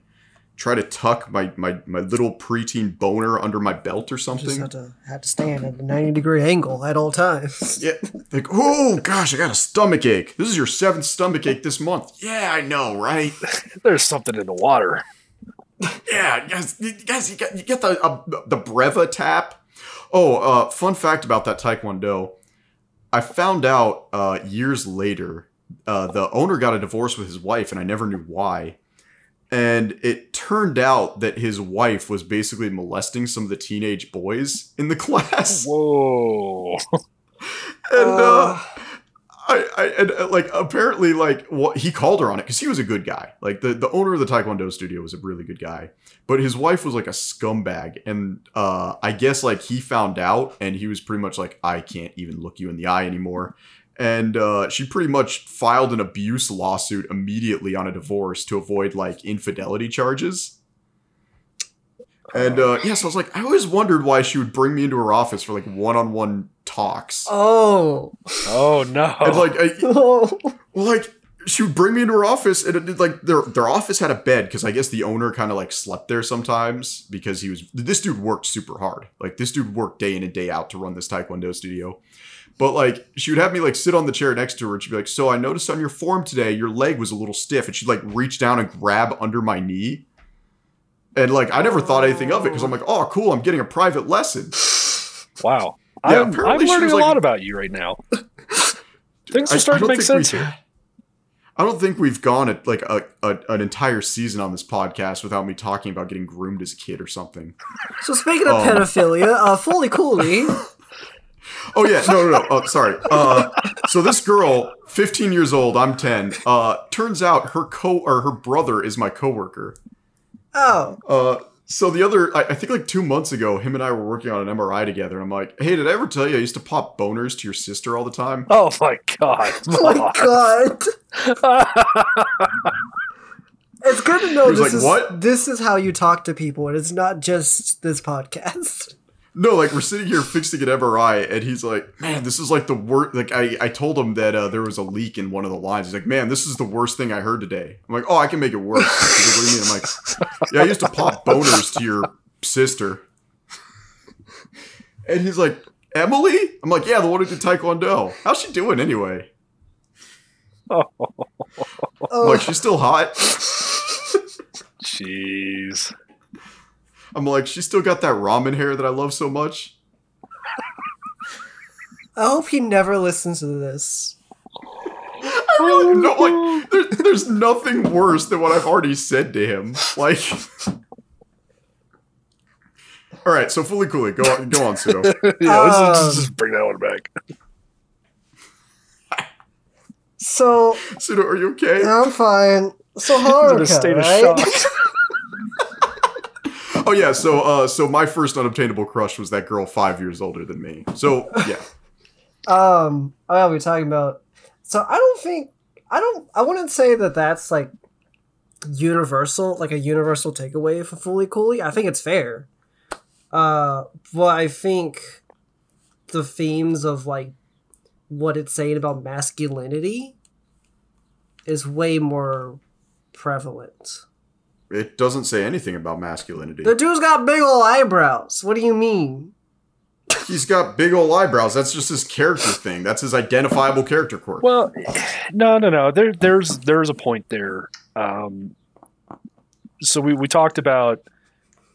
try to tuck my, my, my little preteen boner under my belt or just something. had to had to stand at a ninety degree angle at all times. Yeah. Like, oh gosh, I got a stomach ache. This is your seventh stomach ache this month. Yeah, I know, right? There's something in the water. yeah, guys, you- guys, you get, you get the uh, the Breva tap. Oh, uh, fun fact about that Taekwondo. I found out uh, years later, uh, the owner got a divorce with his wife, and I never knew why. And it turned out that his wife was basically molesting some of the teenage boys in the class. Whoa. And uh, Uh, I, I and uh, like apparently like what he called her on it because he was a good guy. Like the the owner of the Taekwondo studio was a really good guy, but his wife was like a scumbag, and uh, I guess like he found out, and he was pretty much like, I can't even look you in the eye anymore. And uh, she pretty much filed an abuse lawsuit immediately on a divorce to avoid like infidelity charges. And uh, yeah, so I was like, I always wondered why she would bring me into her office for like one-on-one talks. oh. Oh no. And like, I, Oh. well, like she would bring me into her office, and it, like their their office had a bed because I guess the owner kind of like slept there sometimes because he was this dude worked super hard. Like this dude worked day in and day out to run this taekwondo studio. But like she would have me like sit on the chair next to her, and she'd be like, "So I noticed on your form today your leg was a little stiff," and she'd like reach down and grab under my knee. And like I never thought anything of it because I'm like, "Oh, cool! I'm getting a private lesson." wow. Yeah, I'm, I'm learning was a like- lot about you right now. Things I- are I starting to make sense we- here. I don't think we've gone at like a, a an entire season on this podcast without me talking about getting groomed as a kid or something. So speaking of Oh. pedophilia, uh, Fooly Cooly. Oh yeah, no, no, no. Oh, sorry. Uh, so this girl, 15 years old, I'm 10. Uh, turns out her co or her brother is my coworker. Oh. Uh, so the other, I, I think like two months ago, him and I were working on an MRI together. And I'm like, hey, did I ever tell you I used to pop boners to your sister all the time? Oh my god. Oh my god. It's good to know He was this like, is "What?" this is how you talk to people, and it's not just this podcast. No, like we're sitting here fixing an MRI, and he's like, "Man, this is like the worst." Like I, I told him that uh, there was a leak in one of the lines. He's like, "Man, this is the worst thing I heard today." I'm like, "Oh, I can make it worse." What do you mean? I'm like, "Yeah, I used to pop boners to your sister," and he's like, "Emily?" I'm like, "Yeah, the one who did Taekwondo. How's she doing anyway?" I'm Oh, like, "She's still hot." Jeez. I'm like, "She's still got that ramen hair that I love so much." I hope he never listens to this. I really no like there, there's nothing worse than what I've already said to him. Like All right, so fooly cooly, go on go on, Pseudo. yeah, let's, let's Um, just bring that one back. So Pseudo, are you okay? I'm fine. So He's in a state of right? shock. Oh yeah, so uh so my first unobtainable crush was that girl five years older than me. So yeah. Um, oh, we're talking about. So I don't think I don't. I wouldn't say that that's like universal, like a universal takeaway for Fooly Cooly. I think it's fair. Uh, but I think the themes of like what it's saying about masculinity is way more prevalent. It doesn't say anything about masculinity. The dude's got big ol' eyebrows. What do you mean? He's got big old eyebrows. That's just his character thing. That's his identifiable character quirk. Well, no, no, no. There, there's, there's a point there. Um, so we, we talked about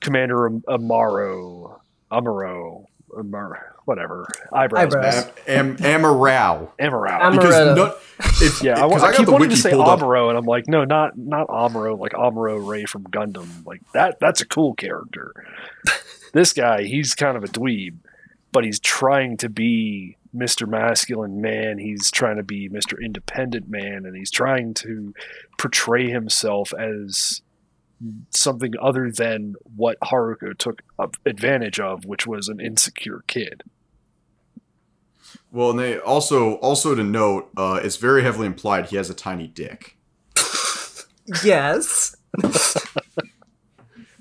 Commander Am- Amaro, Amaro, Amar, whatever, eyebrows, Eyebrows. Am, am, Amarau. Amaro. Am- Because Amaretto. no, if, yeah, I, because wa- I got keep wanting to say pulled. Amaro, and I'm like, no, not not Amaro, like Amuro Ray from Gundam. Like that, that's a cool character. this guy, he's kind of a dweeb, but he's trying to be Mr. Masculine Man. He's trying to be Mr. Independent Man, and he's trying to portray himself as something other than what Haruko took advantage of, which was an insecure kid. Well, and they also also to note, uh, it's very heavily implied he has a tiny dick. Yes.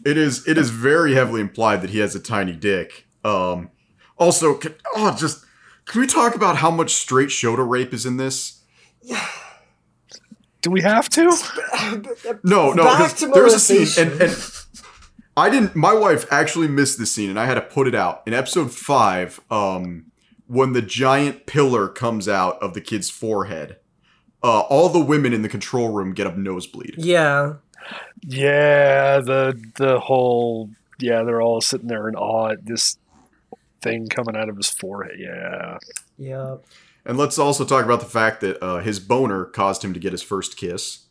It is it is very heavily implied that he has a tiny dick. Um, also, can, oh, just can we talk about how much straight Shota rape is in this? Do we have to? No, no, Back 'cause to there's a scene, and, and I didn't. My wife actually missed this scene, and I had to put it out in episode five. Um, when the giant pillar comes out of the kid's forehead, uh, all the women in the control room get a nosebleed. Yeah. Yeah, the the whole yeah, they're all sitting there in awe at this thing coming out of his forehead. Yeah. Yeah. And let's also talk about the fact that uh, his boner caused him to get his first kiss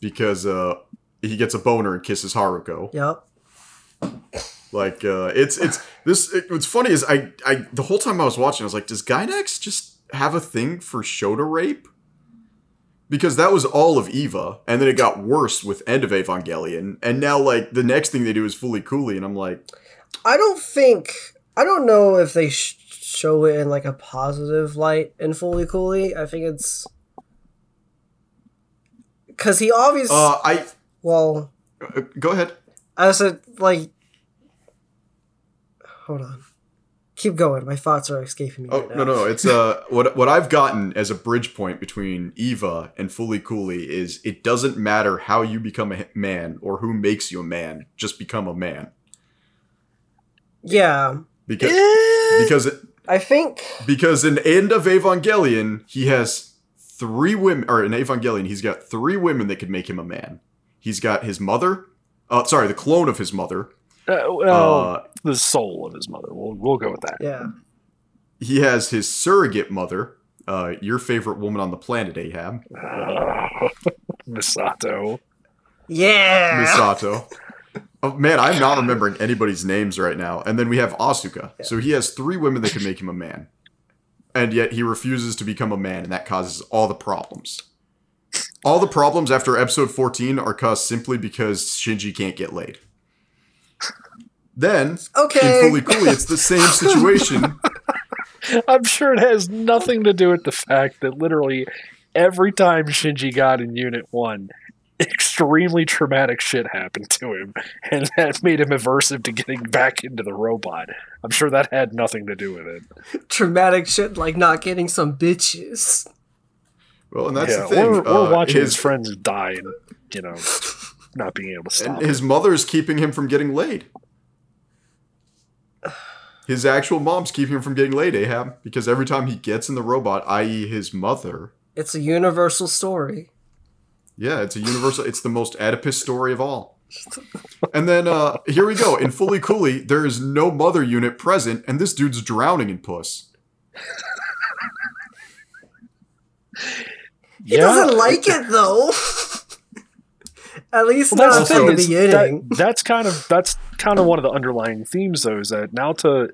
because uh, he gets a boner and kisses Haruko. Yep. Like uh, it's it's this. It, what's funny is I I the whole time I was watching, I was like, does Gainax just have a thing for Shota rape? Because that was all of Eva, and then it got worse with End of Evangelion, and now like the next thing they do is Fooly Cooly, and I'm like, I don't think I don't know if they sh- show it in like a positive light in Fooly Cooly. I think it's because he obviously uh, I well, uh, go ahead. I said like, hold on, keep going. My thoughts are escaping me. Oh right no now. no, it's uh what what I've gotten as a bridge point between Eva and Fooly Cooly is it doesn't matter how you become a man or who makes you a man, just become a man Yeah, because Eh, because it, I think because in End of Evangelion he has three women or in Evangelion he's got three women that could make him a man. He's got his mother, uh, sorry, the clone of his mother. uh, well, Uh, the soul of his mother. We'll we'll go with that. yeah. he has his surrogate mother, uh, your favorite woman on the planet, Ahab. Misato. Yeah. Misato. Oh, man, I'm not remembering anybody's names right now. And then we have Asuka. So he has three women that can make him a man. And yet he refuses to become a man, and that causes all the problems. All the problems after episode 14 are caused simply because Shinji can't get laid. Then, Okay. in Fooly Cooly, it's the same situation. I'm sure it has nothing to do with the fact that literally every time Shinji got in Unit 1, extremely traumatic shit happened to him, and that made him aversive to getting back into the robot. I'm sure that had nothing to do with it. Traumatic shit like not getting some bitches. Well, and that's yeah, the thing. Or, or uh, watching his, his, friends die and, you know, not being able to and stop. his mother's keeping him from getting laid. His actual mom's keeping him from getting laid, Ahab, because every time he gets in the robot, i.e., his mother, It's a universal story. Yeah, it's a universal. It's the most Oedipus story of all. And then uh, here we go. In Fooly Cooly, there is no mother unit present, and this dude's drowning in puss. He doesn't like it though. At least Well, that's not the from the beginning. That, that's kind of that's kind of one of the underlying themes, though, is that Naota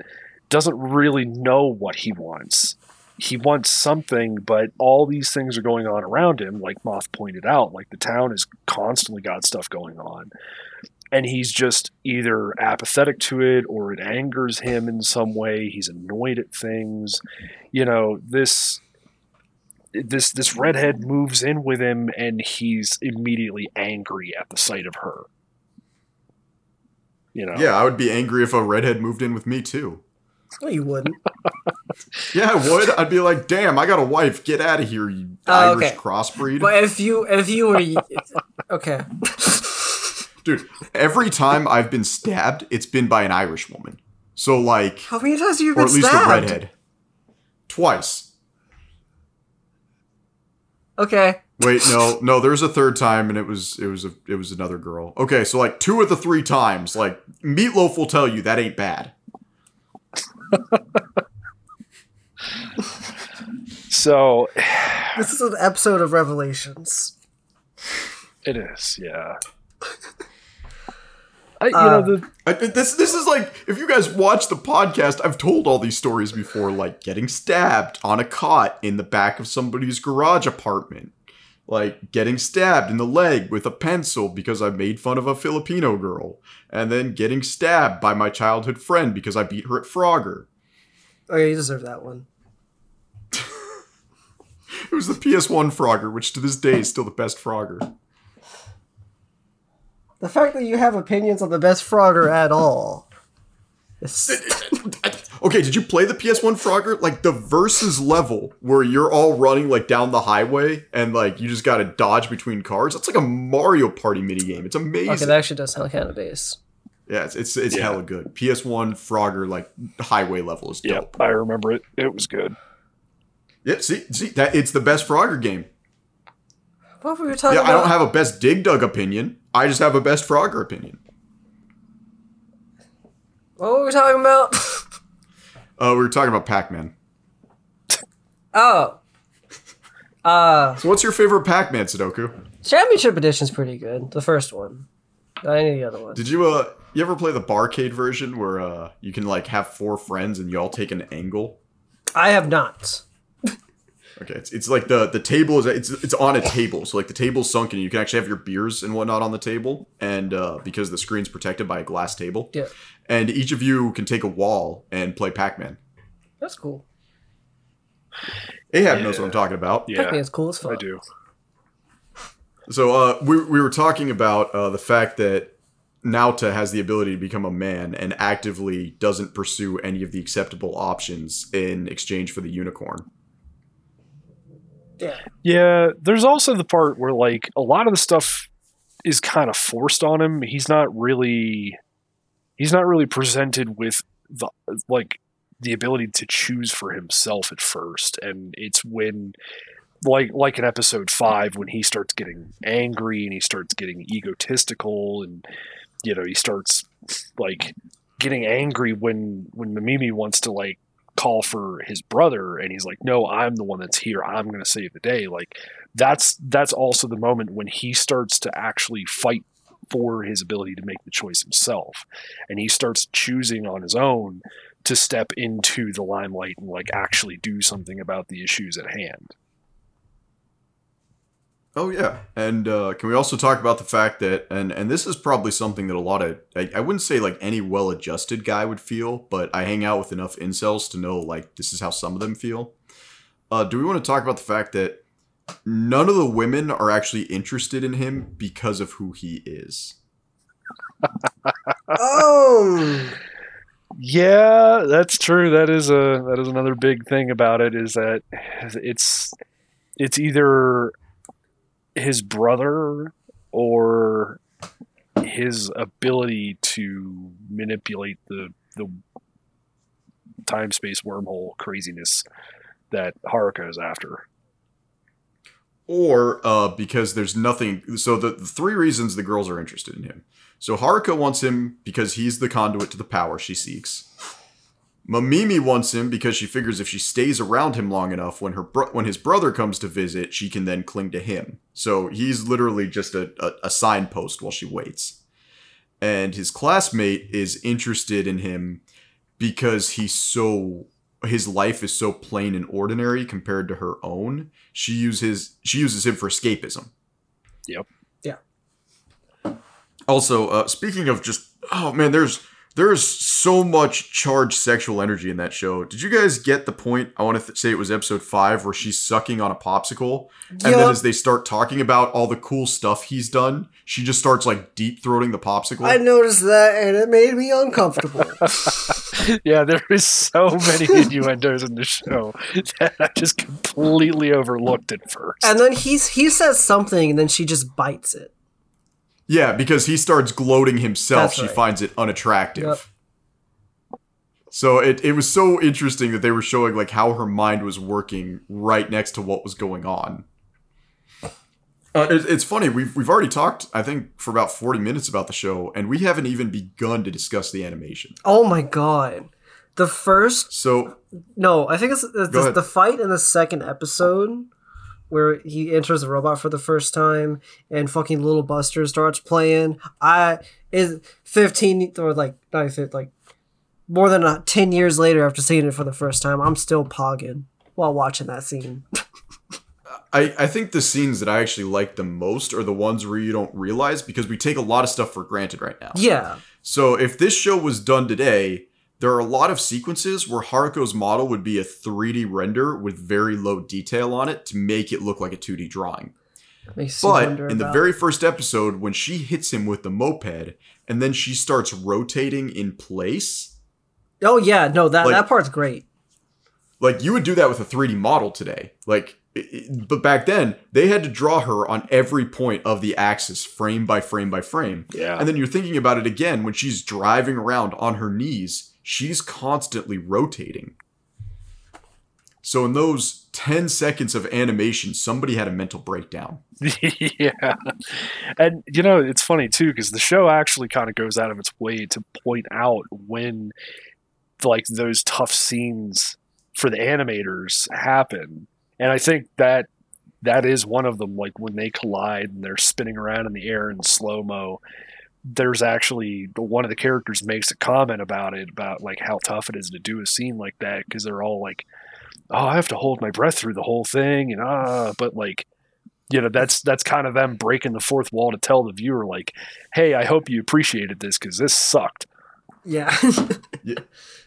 doesn't really know what he wants. He wants something, but all these things are going on around him, like Moth pointed out. Like the town has constantly got stuff going on, and he's just either apathetic to it or it angers him in some way. He's annoyed at things. You know this this this redhead moves in with him and he's immediately angry at the sight of her you know Yeah, I would be angry if a redhead moved in with me too. No, you wouldn't. Yeah, I would. I'd be like, damn, I got a wife. Get out of here, you Oh, Irish okay. crossbreed. But if you if you were okay, Dude, every time I've been stabbed, it's been by an Irish woman. So, like, how many times have you been stabbed? or at least a redhead. Twice. Okay, Wait, no, no. There's a third time, and it was it was a it was another girl. Okay, so like two of the three times, like Meatloaf will tell you that ain't bad. So this is an episode of Revelations. it is yeah I, you Uh, know the I, this this is like if you guys watch the podcast, I've told all these stories before, like getting stabbed on a cot in the back of somebody's garage apartment, like getting stabbed in the leg with a pencil because I made fun of a Filipino girl, and then getting stabbed by my childhood friend because I beat her at Frogger. Oh, yeah, you deserve that one. It was the PS1 Frogger, which to this day is still the best Frogger. The fact that you have opinions on the best Frogger at all. is- Okay, did you play the PS1 Frogger? Like the versus level where you're all running like down the highway and like you just gotta dodge between cars. That's like a Mario Party minigame. It's amazing. okay, that actually does sound kind of base. yeah, it's it's, it's Yeah. hella good. PS1 Frogger like highway level is yeah dope. i remember it it was good Yeah, see, see that it's the best Frogger game. What were we talking about? I don't have a best Dig Dug opinion. I just have a best Frogger opinion. what were we talking about? Uh, we were talking about Pac-Man. oh. Uh, So, what's your favorite Pac-Man, Sudoku? Championship Edition's pretty good. The first one. Not any of the other ones. Did you uh, you ever play the barcade version where uh, you can like have four friends and you all take an angle? I have not. Okay, it's, it's like the the table is it's it's on a table, so like the table's sunken. You can actually have your beers and whatnot on the table, and uh, because the screen's protected by a glass table, Yeah. and each of you can take a wall and play Pac-Man. That's cool. Ahab knows what I'm talking about. Yeah, Pac-Man's cool as fuck. I do. So uh, we we were talking about uh, the fact that Naota has the ability to become a man and actively doesn't pursue any of the acceptable options in exchange for the unicorn. Yeah. Yeah, there's also the part where like a lot of the stuff is kind of forced on him. He's not really he's not really presented with the like the ability to choose for himself at first and it's when like like in episode 5 when he starts getting angry and he starts getting egotistical and you know he starts like getting angry when when Mamimi wants to like call for his brother and he's like no i'm the one that's here. I'm going to save the day. Like that's that's also the moment when he starts to actually fight for his ability to make the choice himself and he starts choosing on his own to step into the limelight and like actually do something about the issues at hand Oh yeah, and uh, can we also talk about the fact that and and this is probably something that a lot of I, I wouldn't say like any well-adjusted guy would feel, but I hang out with enough incels to know like this is how some of them feel. Uh, do we want to talk about the fact that none of the women are actually interested in him because of who he is? Oh. Yeah, that's true. That is a that is another big thing about it is that it's it's either his brother or his ability to manipulate the the time space wormhole craziness that Haruka is after. or uh, because there's nothing. So the, the three reasons the girls are interested in him. So Haruka wants him because he's the conduit to the power she seeks. Mamimi wants him because she figures if she stays around him long enough, when her bro- when his brother comes to visit, she can then cling to him. So he's literally just a, a, a signpost while she waits. And his classmate is interested in him because he's so his life is so plain and ordinary compared to her own. She uses she uses him for escapism. Yep. Yeah. Also, uh, speaking of just oh man, there's there's so much charged sexual energy in that show. Did you guys get the point? I want to th- say it was episode five where she's sucking on a popsicle, and then as they start talking about all the cool stuff he's done, she just starts like deep throating the popsicle. I noticed that and it made me uncomfortable. Yeah, there is so many innuendos in the show that I just completely overlooked at first. and then he's he says something and then she just bites it. Yeah, because he starts gloating himself, That's she right. finds it unattractive. Yep. So it, it was so interesting that they were showing like how her mind was working right next to what was going on. Uh, it, it's funny we've we've already talked I think for about forty minutes about the show and we haven't even begun to discuss the animation. Oh my god. The first So no, I think it's the, the, the fight in the second episode where he enters the robot for the first time and fucking little Buster starts playing. I is fifteen or like not even like more than uh, ten years later after seeing it for the first time. I'm still pogging while watching that scene. I, I think the scenes that I actually like the most are the ones where you don't realize because we take a lot of stuff for granted right now. yeah, So if this show was done today, there are a lot of sequences where Haruko's model would be a 3D render with very low detail on it to make it look like a 2D drawing. But wonder in the very first episode, when she hits him with the moped and then she starts rotating in place, oh yeah, no that like- that part's great. like you would do that with a 3D model today. Like, it- it- but back then they had to draw her on every point of the axis, frame by frame by frame. yeah. And then you're thinking about it again when she's driving around on her knees, she's constantly rotating. So in those 10 seconds of animation, somebody had a mental breakdown. yeah. And, you know, it's funny too, because the show actually kind of goes out of its way to point out when, like, those tough scenes for the animators happen. And I think that that is one of them, like, when they collide and they're spinning around in the air in slow mo. There's actually one of the characters makes a comment about it, about like how tough it is to do a scene like that because they're all like, oh, I have to hold my breath through the whole thing, and ah, but like, you know, that's that's kind of them breaking the fourth wall to tell the viewer, like, hey, I hope you appreciated this because this sucked. Yeah. yeah.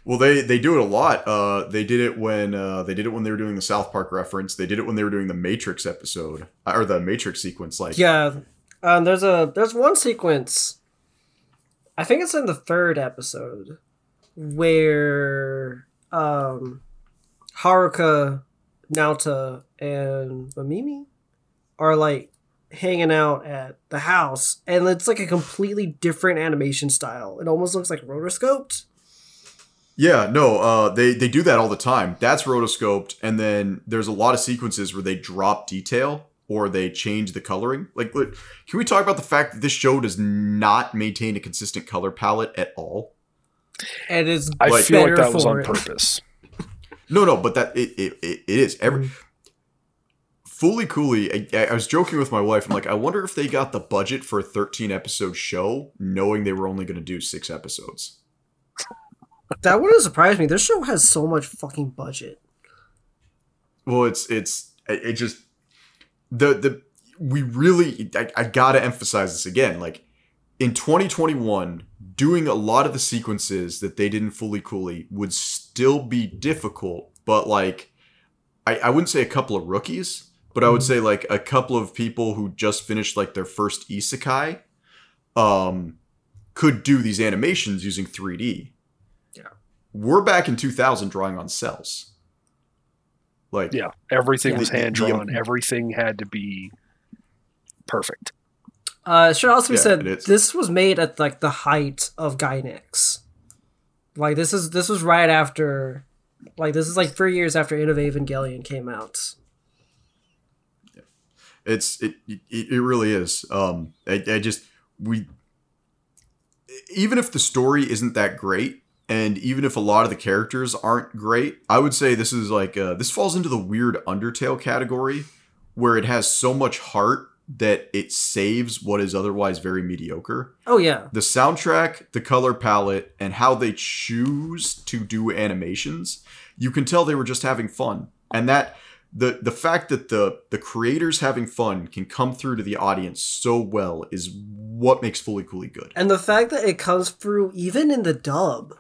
Well, they they do it a lot. Uh, they did it when uh, they did it when they were doing the South Park reference. They did it when they were doing the Matrix episode or the Matrix sequence. Like, yeah, um, there's a there's one sequence. I think it's in the third episode where um Haruka, Naota, and Mamimi are like hanging out at the house, and it's like a completely different animation style. It almost looks like rotoscoped. Yeah, no, uh, they they do that all the time. That's rotoscoped, and then there's a lot of sequences where they drop detail or they change the coloring. Like, can we talk about the fact that this show does not maintain a consistent color palette at all? And it's I like, feel like that was on it. purpose. No, no, but that it it, it is every. Mm. Fooly Cooly, I, I, was joking with my wife. I'm like, I wonder if they got the budget for a 13 episode show, knowing they were only going to do six episodes. That wouldn't surprise me. This show has so much fucking budget. Well, it's it's it just the the we really I, I gotta emphasize this again. Like in 2021, doing a lot of the sequences that they didn't fooly cooly would still be difficult, but like I, I wouldn't say a couple of rookies, but I would mm-hmm. say like a couple of people who just finished like their first isekai um could do these animations using 3D. Yeah. We're back in 2000 drawing on cells. Like Yeah, everything yeah. was hand drawn. Everything had to be perfect. Uh, should also be yeah, said this was made at like the height of Gainax. Like this is this was right after, like this is like three years after End of Evangelion came out. It's it it, it really is. Um, I, I just we even if the story isn't that great, and even if a lot of the characters aren't great, I would say this is like uh, this falls into the weird Undertale category, where it has so much heart that it saves what is otherwise very mediocre. Oh yeah. The soundtrack, the color palette, and how they choose to do animations, you can tell they were just having fun. And that the the fact that the the creators having fun can come through to the audience so well is what makes Fooly Cooly good. And the fact that it comes through even in the dub.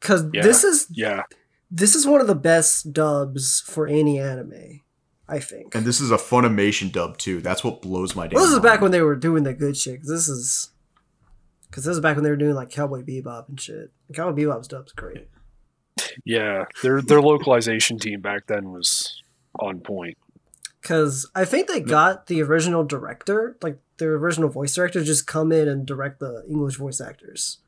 Cuz yeah. this is Yeah. This is one of the best dubs for any anime. I think. And this is a Funimation dub too. That's what blows my. Well, this is back when they were doing the good shit. This is because this is back when they were doing like Cowboy Bebop and shit. Cowboy Bebop's dub's great. Yeah, their their localization team back then was on point. Because I think they got the original director, like the original voice director, just come in and direct the English voice actors.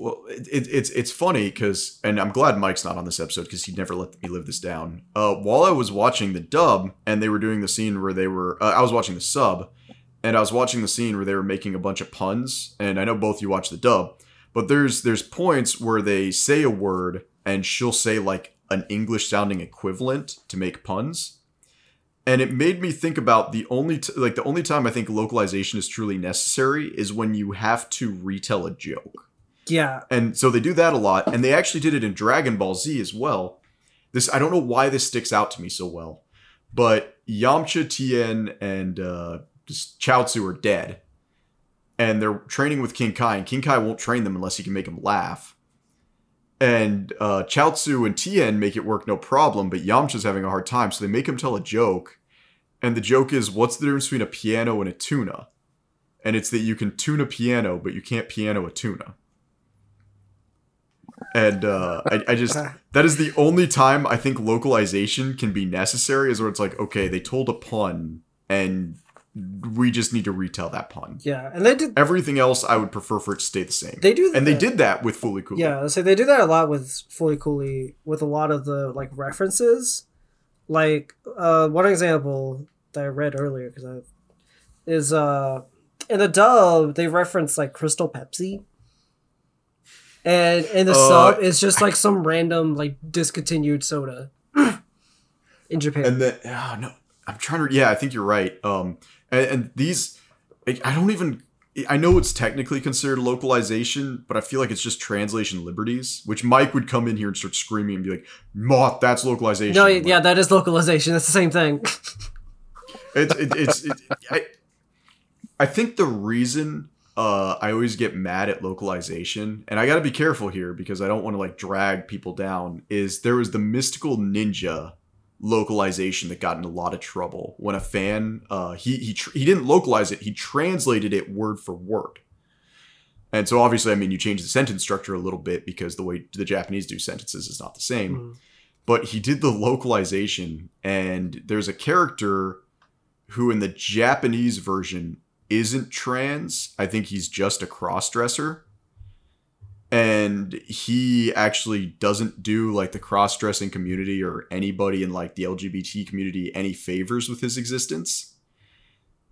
Well, it, it, it's it's funny because, and I'm glad Mike's not on this episode because he'd never let me live this down. Uh, while I was watching the dub and they were doing the scene where they were, uh, I was watching the sub, and I was watching the scene where they were making a bunch of puns. And I know both you watch the dub, but there's there's points where they say a word and she'll say like an English sounding equivalent to make puns. And it made me think about the only t- like the only time I think localization is truly necessary is when you have to retell a joke yeah. And so they do that a lot, and they actually did it in Dragon Ball Z as well. This I don't know why this sticks out to me so well, but Yamcha, Tien, and uh, Chaozu are dead, and they're training with King Kai, and King Kai won't train them unless he can make them laugh. And uh, Chaozu and Tien make it work no problem, but Yamcha's having a hard time, so they make him tell a joke, and the joke is, "What's the difference between a piano and a tuna?" And it's that you can tune a piano, but you can't piano a tuna and uh, I, I just that is the only time I think localization can be necessary is where it's like okay they told a pun and we just need to retell that pun. Yeah, and they did. Everything else, I would prefer for it to stay the same. They do, and they did that with Fully Cool. Yeah, so they do that a lot with Fooly Cooly with a lot of the like references. Like uh one example that I read earlier because I is uh in the dub they reference like Crystal Pepsi. And in the Uh, sub it's just like some random like discontinued soda in Japan. and then oh, no i'm trying to yeah i think you're right um and, and these I I don't even i know it's technically considered localization but i feel like it's just translation liberties which mike would come in here and start screaming and be like moth that's localization no, like, yeah, that is localization. That's the same thing. it's it, it's it, I, I think the reason uh, I always get mad at localization, and I got to be careful here because I don't want to like drag people down. Is there was the mystical ninja localization that got in a lot of trouble when a fan uh, he he tr- he didn't localize it, he translated it word for word. And so obviously, I mean, you change the sentence structure a little bit because the way the Japanese do sentences is not the same Mhm. but he did the localization and there's a character who in the Japanese version isn't trans. I think he's just a cross-dresser. And he actually doesn't do like the cross-dressing community or anybody in like the LGBT community any favors with his existence.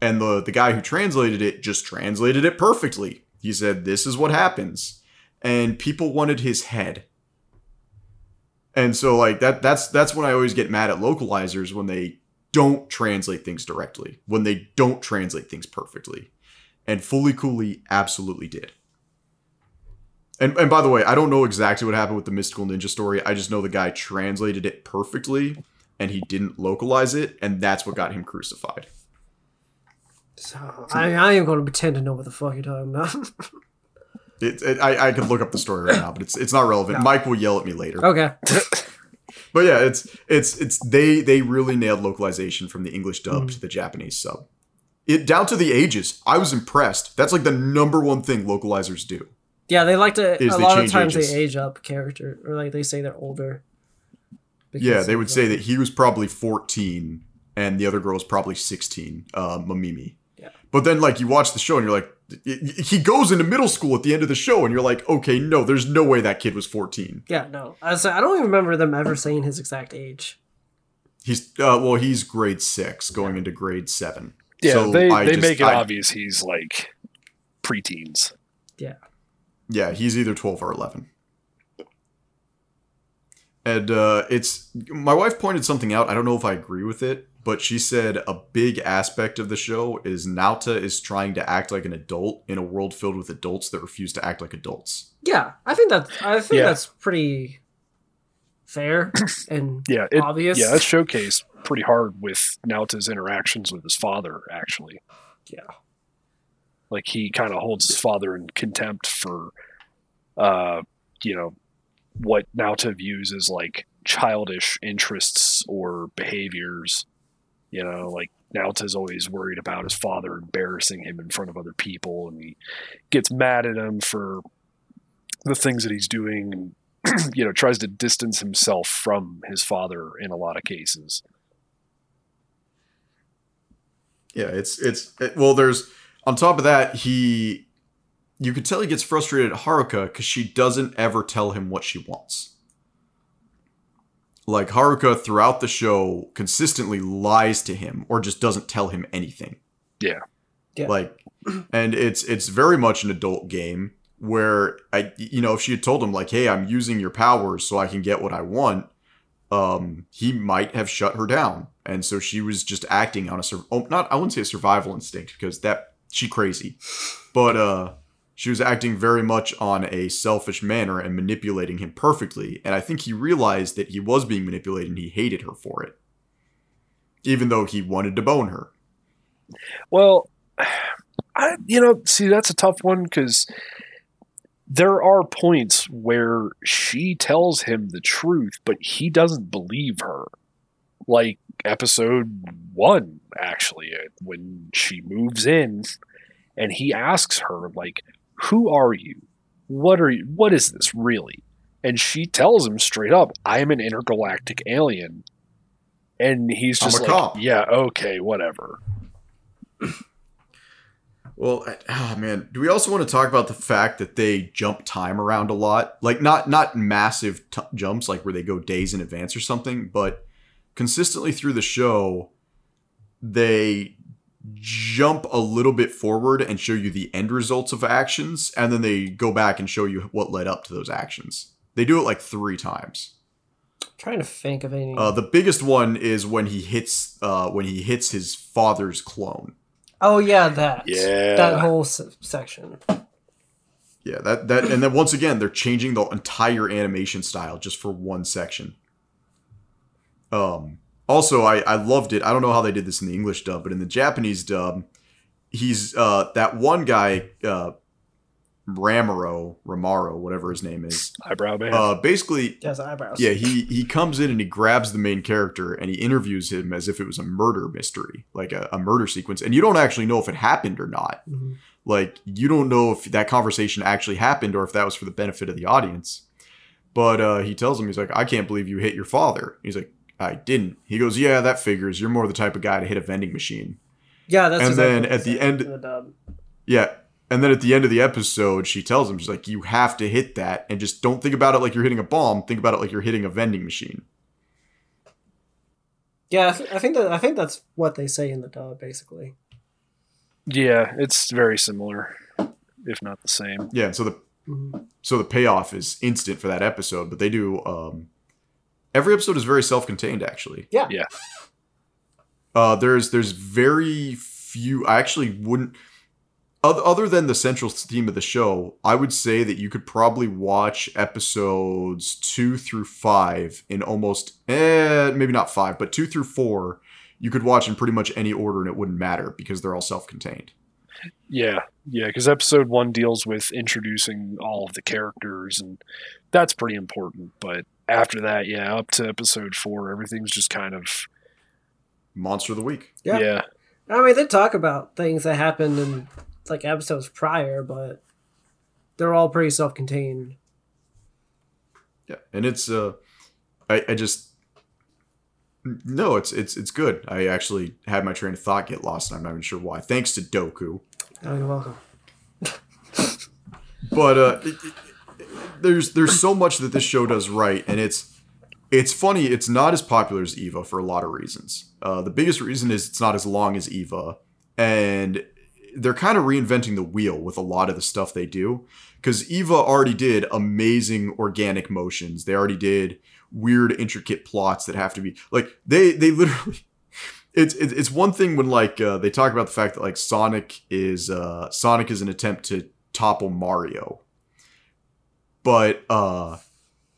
And the the guy who translated it just translated it perfectly. He said this is what happens. And people wanted his head. And so like that that's that's when I always get mad at localizers when they don't translate things directly, when they don't translate things perfectly. And Fooly Cooly absolutely did. And and by the way, I don't know exactly what happened with the Mystical Ninja story. I just know the guy translated it perfectly and he didn't localize it, and that's what got him crucified. So I, I am going to pretend to know what the fuck you're talking about. It, it, I, I could look up the story right now, but it's it's not relevant. No. Mike will yell at me later. okay. But yeah, it's it's it's they they really nailed localization from the English dub Mm. to the Japanese sub. It down to the ages. I was impressed. That's like the number one thing localizers do. Yeah, they like to. A lot of times ages. they age up character, or like they say they're older. yeah, they would say uh, that he was probably 14 and the other girl was probably 16, uh, Mamimi. Yeah. But then like you watch the show and you're like he goes into middle school at the end of the show and you're like, "Okay, no, there's no way that kid was 14." Yeah, no. I, was, I don't even remember them ever saying his exact age. He's uh, well, he's grade 6 going into grade 7. Yeah, So they, I they just- make it I- obvious he's like preteens. Yeah yeah, he's either 12 or 11. And uh, it's my wife pointed something out. I don't know if I agree with it, but she said a big aspect of the show is Naota is trying to act like an adult in a world filled with adults that refuse to act like adults. Yeah, I think that I think Yeah. that's pretty fair and Yeah, it, obvious. yeah, that's showcased pretty hard with Naota's interactions with his father. Actually, yeah. like he kind of holds his father in contempt for, uh, you know, what Naota views as like childish interests or behaviors. You know, like Naota's always worried about his father embarrassing him in front of other people, and he gets mad at him for the things that he's doing, and you know, tries to distance himself from his father in a lot of cases. Yeah, it's it's it, well. There's on top of that, he you could tell he gets frustrated at Haruka because she doesn't ever tell him what she wants. Like Haruka throughout the show consistently lies to him or just doesn't tell him anything. Yeah. Yeah. Like, and it's it's very much an adult game where I you know if she had told him like, hey, I'm using your powers so I can get what I want, um, he might have shut her down. And so she was just acting on a sur- oh, not I wouldn't say a survival instinct because that she crazy, but uh, she was acting very much on a selfish manner and manipulating him perfectly. And I think he realized that he was being manipulated and he hated her for it, even though he wanted to bone her. Well, I you know, see that's a tough one because there are points where she tells him the truth, but he doesn't believe her. Like episode one, actually, uh, when she moves in and he asks her, like, who are you? What are you? What is this really? And she tells him straight up, I am an intergalactic alien. And he's just like, cop. yeah, okay, whatever. Well, oh man, do we also want to talk about the fact that they jump time around a lot? Like not not massive t- jumps like where they go days in advance or something, but consistently through the show they jump a little bit forward and show you the end results of actions and then they go back and show you what led up to those actions. They do it like 3 times. I'm trying to think of any. Uh, the biggest one is when he hits uh, when he hits his father's clone. oh yeah, that. Yeah. That whole se- section. Yeah, that that and then once again they're changing the entire animation style just for one section. Um also I I loved it. I don't know how they did this in the English dub, but in the Japanese dub, he's uh that one guy uh Ramaro, Ramaro, whatever his name is. Eyebrow man. Uh basically Yes, eyebrows. yeah, he he comes in and he grabs the main character and he interviews him as if it was a murder mystery, like a, a murder sequence, and you don't actually know if it happened or not. Mhm. Like you don't know if that conversation actually happened or if that was for the benefit of the audience. But uh, he tells him he's like, "I can't believe you hit your father." He's like, "I didn't." He goes, "Yeah, that figures. You're more the type of guy to hit a vending machine." Yeah, that's And exactly then what at the end- the. Yeah. And then at the end of the episode, she tells him, she's like, you have to hit that and just don't think about it like you're hitting a bomb. Think about it like you're hitting a vending machine. Yeah, I, th- I think that I think that's what they say in the dub, basically. yeah, it's very similar, if not the same. Yeah. So the Mhm. so the payoff is instant for that episode, but they do um every episode is very self-contained actually. Yeah. Yeah. Uh there's there's very few I actually wouldn't other than the central theme of the show, I would say that you could probably watch episodes 2 through 5 in almost eh maybe not 5, but 2 through 4 you could watch in pretty much any order and it wouldn't matter because they're all self-contained. Yeah, yeah, because episode one deals with introducing all of the characters, and that's pretty important. But after that, yeah, up to episode four, everything's just kind of Monster of the week. Yeah. yeah, I mean, they talk about things that happened in like episodes prior, but they're all pretty self-contained. Yeah, and it's uh, I I just no, it's it's it's good. I actually had my train of thought get lost, and I'm not even sure why. Thanks to Doku, Oh, you're welcome. but uh, it, it, there's there's so much that this show does right, and it's it's funny. It's not as popular as Eva for a lot of reasons. Uh, the biggest reason is it's not as long as Eva, and they're kind of reinventing the wheel with a lot of the stuff they do. Because Eva already did amazing organic motions. They already did weird, intricate plots that have to be like they they literally. It's it's one thing when like uh, they talk about the fact that like Sonic is uh, Sonic is an attempt to topple Mario, but uh,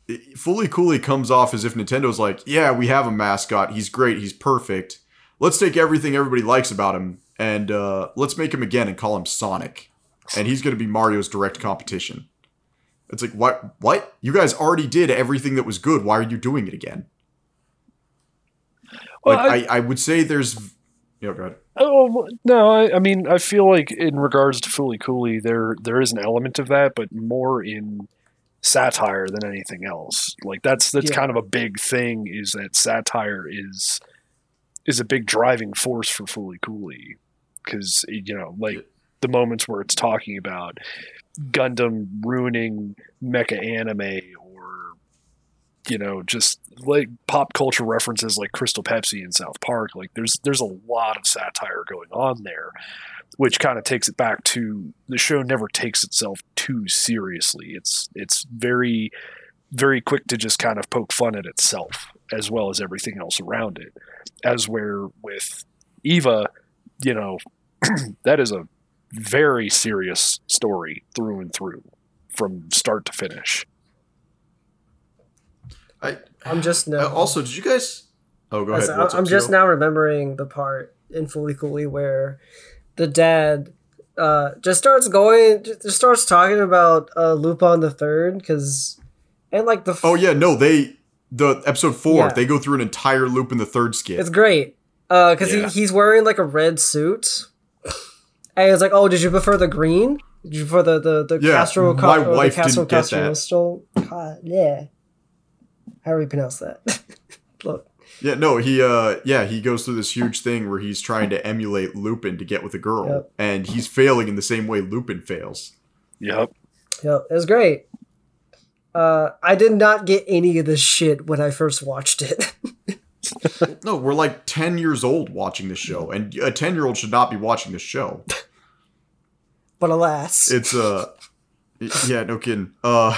Fooly Cooly comes off as if Nintendo's like, yeah, we have a mascot. He's great. He's perfect. Let's take everything everybody likes about him and uh, let's make him again and call him Sonic. And he's going to be Mario's direct competition. It's like, what? What? You guys already did everything that was good. Why are you doing it again? Well, Like, I, I would say there's. Know, go ahead. Oh no, I, I mean, I feel like in regards to Fooly Cooly, there there is an element of that, but more in satire than anything else. Like that's that's Yeah. kind of a big thing. Is that satire is is a big driving force for Fooly Cooly because you know, like the moments where it's talking about Gundam ruining mecha anime or you know just like pop culture references like Crystal Pepsi and South Park like there's there's a lot of satire going on there which kind of takes it back to the show never takes itself too seriously it's it's very very quick to just kind of poke fun at itself as well as everything else around it as where with Eva you know that is a very serious story through and through from start to finish I, I'm just now. Uh, also, did you guys? Oh, go I ahead. said- What's I'm just Tito? now remembering the part in Fooly Cooly where the dad uh, just starts going, just starts talking about uh, Lupin the Third, because and like the f- Oh yeah, no, they the episode four. Yeah. They go through an entire Lupin the Third skit. it's great because Yeah. he, he's wearing like a red suit, and it's like, oh, did you prefer the green? Did you prefer the the the Yeah, Castro? my or the Castro didn't get that. Castro yeah. How do we pronounce that? Look, Yeah, no, he uh yeah, he goes through this huge thing where he's trying to emulate Lupin to get with a girl Yep. and he's failing in the same way Lupin fails. Yep. Yep, it was great. Uh, I did not get any of this shit when I first watched it. No, we're like 10 years old watching this show and a 10-year-old should not be watching this show. but alas, It's uh yeah, no kidding. Uh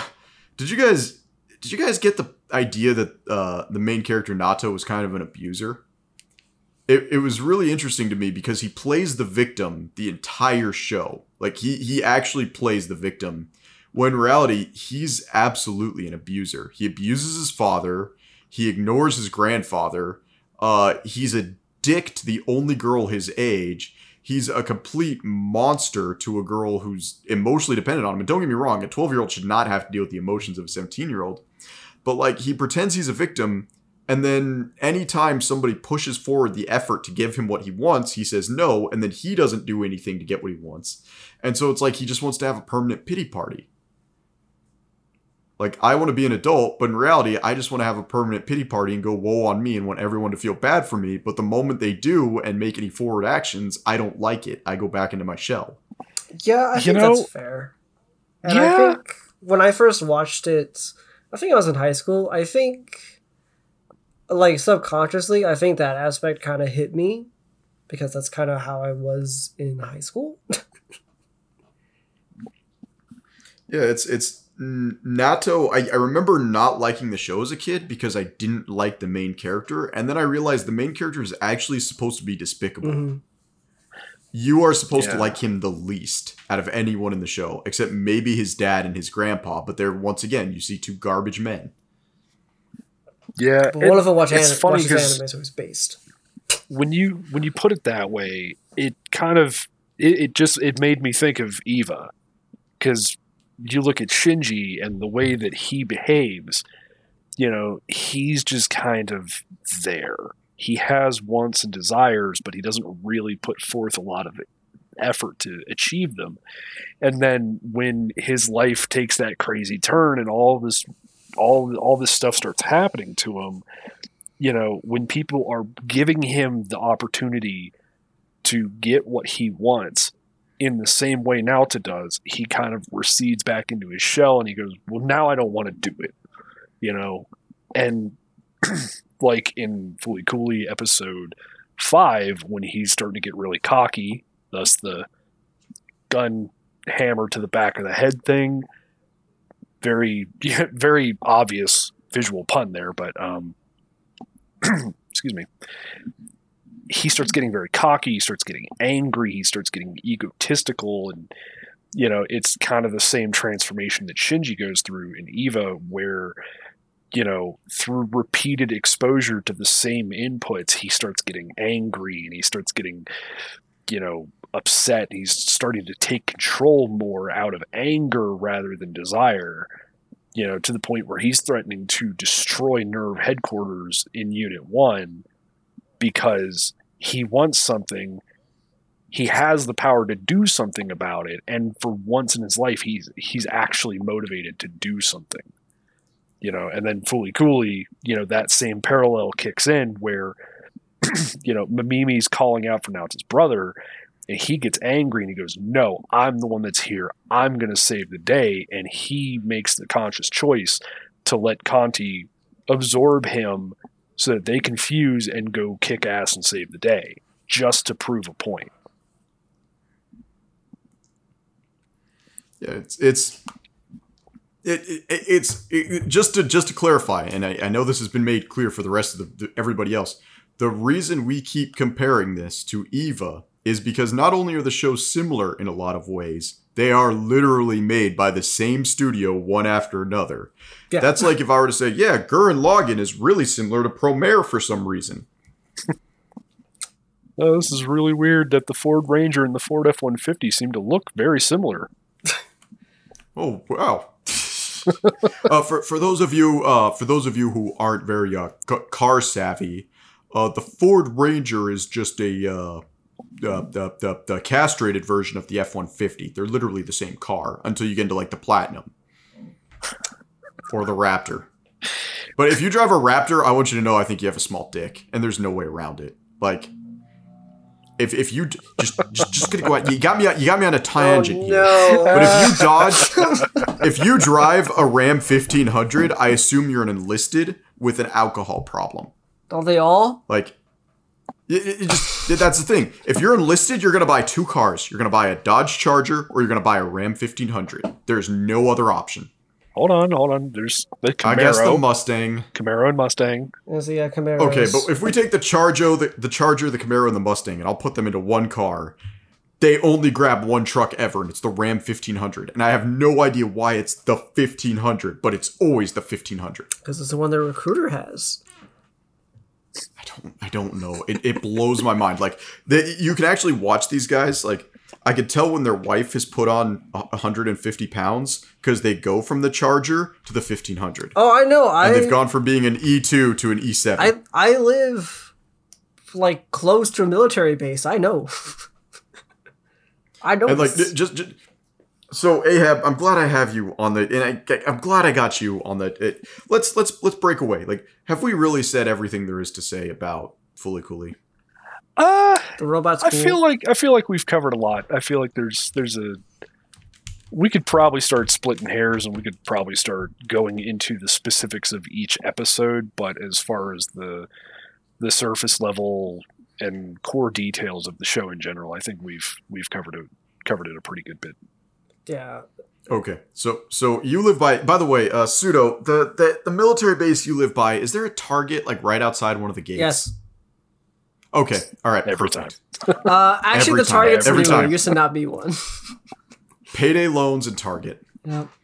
did you guys did you guys get the idea that uh the main character Naota was kind of an abuser? It, it was really interesting to me because he plays the victim the entire show. Like he he actually plays the victim when in reality he's absolutely an abuser. He abuses his father, he ignores his grandfather, uh he's a dick to the only girl his age he's a complete monster to a girl who's emotionally dependent on him. And don't get me wrong, a 12 year old should not have to deal with the emotions of a 17 year old. But like he pretends he's a victim, and then anytime somebody pushes forward the effort to give him what he wants, he says no, and then he doesn't do anything to get what he wants. And so it's like he just wants to have a permanent pity party. Like I want to be an adult, but in reality, I just want to have a permanent pity party and go woe on me and want everyone to feel bad for me. But the moment they do and make any forward actions, I don't like it. I go back into my shell. yeah, I You think know- that's fair. And I Yeah. think when I first watched it, I think I was in high school. I think, like subconsciously, I think that aspect kind of hit me because that's kind of how I was in high school. Yeah, it's it's Naota. I, I remember not liking the show as a kid because I didn't like the main character, and then I realized the main character is actually supposed to be despicable. Mhm. You are supposed to like him the least out of anyone in the show, except maybe his dad and his grandpa. But they're once again, you see two garbage men. Yeah. But one of them watch it's anim- funny watches 'cause- anime, so he's based. when you when you put it that way, it kind of it, it just it made me think of Eva because you look at Shinji and the way that he behaves, you know, he's just kind of there. He has wants and desires, but he doesn't really put forth a lot of effort to achieve them. And then when his life takes that crazy turn and all this all all this stuff starts happening to him, you know, when people are giving him the opportunity to get what he wants in the same way Naota does, he kind of recedes back into his shell and he goes, Well, now I don't want to do it. You know? And like in Fooly Cooly episode five, when he's starting to get really cocky, thus the gun hammer to the back of the head thing. Very, very obvious visual pun there, but um, excuse me. He starts getting very cocky. He starts getting angry. He starts getting egotistical, and you know it's kind of the same transformation that Shinji goes through in Eva, where you know through repeated exposure to the same inputs, he starts getting angry and he starts getting you know upset. He's starting to take control more out of anger rather than desire you know, to the point where he's threatening to destroy NERV headquarters in Unit 1 because he wants something. He has the power to do something about it, and for once in his life, he's he's actually motivated to do something. You know, and then fooly cooly, you know, that same parallel kicks in where, you know, Mamimi's calling out for Naota's brother, and he gets angry and he goes, No, I'm the one that's here. I'm going to save the day. And he makes the conscious choice to let Canti absorb him so that they can fuse and go kick ass and save the day just to prove a point. Yeah, it's it's it, it it's it, just to just to clarify, and I, I know this has been made clear for the rest of the, the everybody else. The reason we keep comparing this to Eva is because not only are the shows similar in a lot of ways, they are literally made by the same studio one after another. Yeah. That's like if I were to say, yeah, Gurren Lagann is really similar to Promare for some reason. Oh, this is really weird that the Ford Ranger and the Ford F 150 seem to look very similar. Oh wow! uh, for for those of you uh, for those of you who aren't very uh, c- car savvy, uh, the Ford Ranger is just a uh, the, the the castrated version of the F one fifty. They're literally the same car until you get into like the Platinum or the Raptor. But if you drive a Raptor, I want you to know I think you have a small dick, and there's no way around it. Like, if if you just just just gonna go out, you got me you got me on a tangent oh, here. no. But if you dodge, if you drive a Ram 1500, I assume you're an enlisted with an alcohol problem. Don't they all? Like, it, it- just that's the thing. If you're enlisted, you're gonna buy two cars. You're gonna buy a Dodge Charger or you're gonna buy a Ram 1500. There's no other option. Hold on, hold on. There's the I guess the Mustang. Camaro and Mustang. Is the uh, Camaros. Okay, but if we take the Charger, the, the Charger, the Camaro, and the Mustang, and I'll put them into one car, they only grab one truck ever, and it's the Ram 1500. And I have no idea why it's the 1500, but it's always the 1500. because it's the one the recruiter has. I don't, I don't know. It, it blows my mind. Like they, you can actually watch these guys. Like I could tell when their wife has put on 150 pounds because they go from the Charger to the 1500, Oh, I know. I and they've gone from being an E2 to an E E7. I I live like close to a military base. I know. I know. and like just, just so Ahab, I'm glad I have you on the, and I, I'm glad I got you on the. It, let's let's let's break away. Like, have we really said everything there is to say about Fooly Cooly? Uh, the robots. I feel like I feel like we've covered a lot. I feel like there's there's a we could probably start splitting hairs and we could probably start going into the specifics of each episode, but as far as the the surface level and core details of the show in general, I think we've we've covered it covered it a pretty good bit. yeah. Okay, so so you live by. By the way, uh, pseudo the, the the military base you live by. Is there a target like right outside one of the gates? Yes. Okay. All right. Every perfect. Uh, actually, Every the time, target's every new. time. There used to not be one. Payday loans and Target. Yep.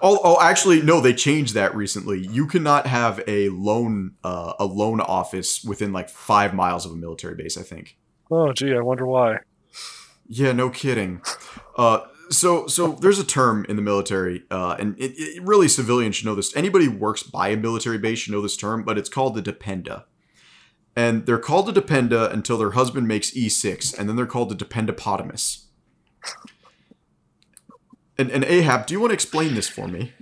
Oh, oh, actually, no. They changed that recently. You cannot have a loan uh, a loan office within like five miles of a military base. I think. Oh gee, I wonder why. Yeah, no kidding. Uh, so, so there's a term in the military, uh, and it, it really civilians should know this. Anybody who works by a military base should know this term, but it's called the dependa. And they're called a dependa until their husband makes E6, and then they're called a dependopotamus. And, and Ahab, do you want to explain this for me?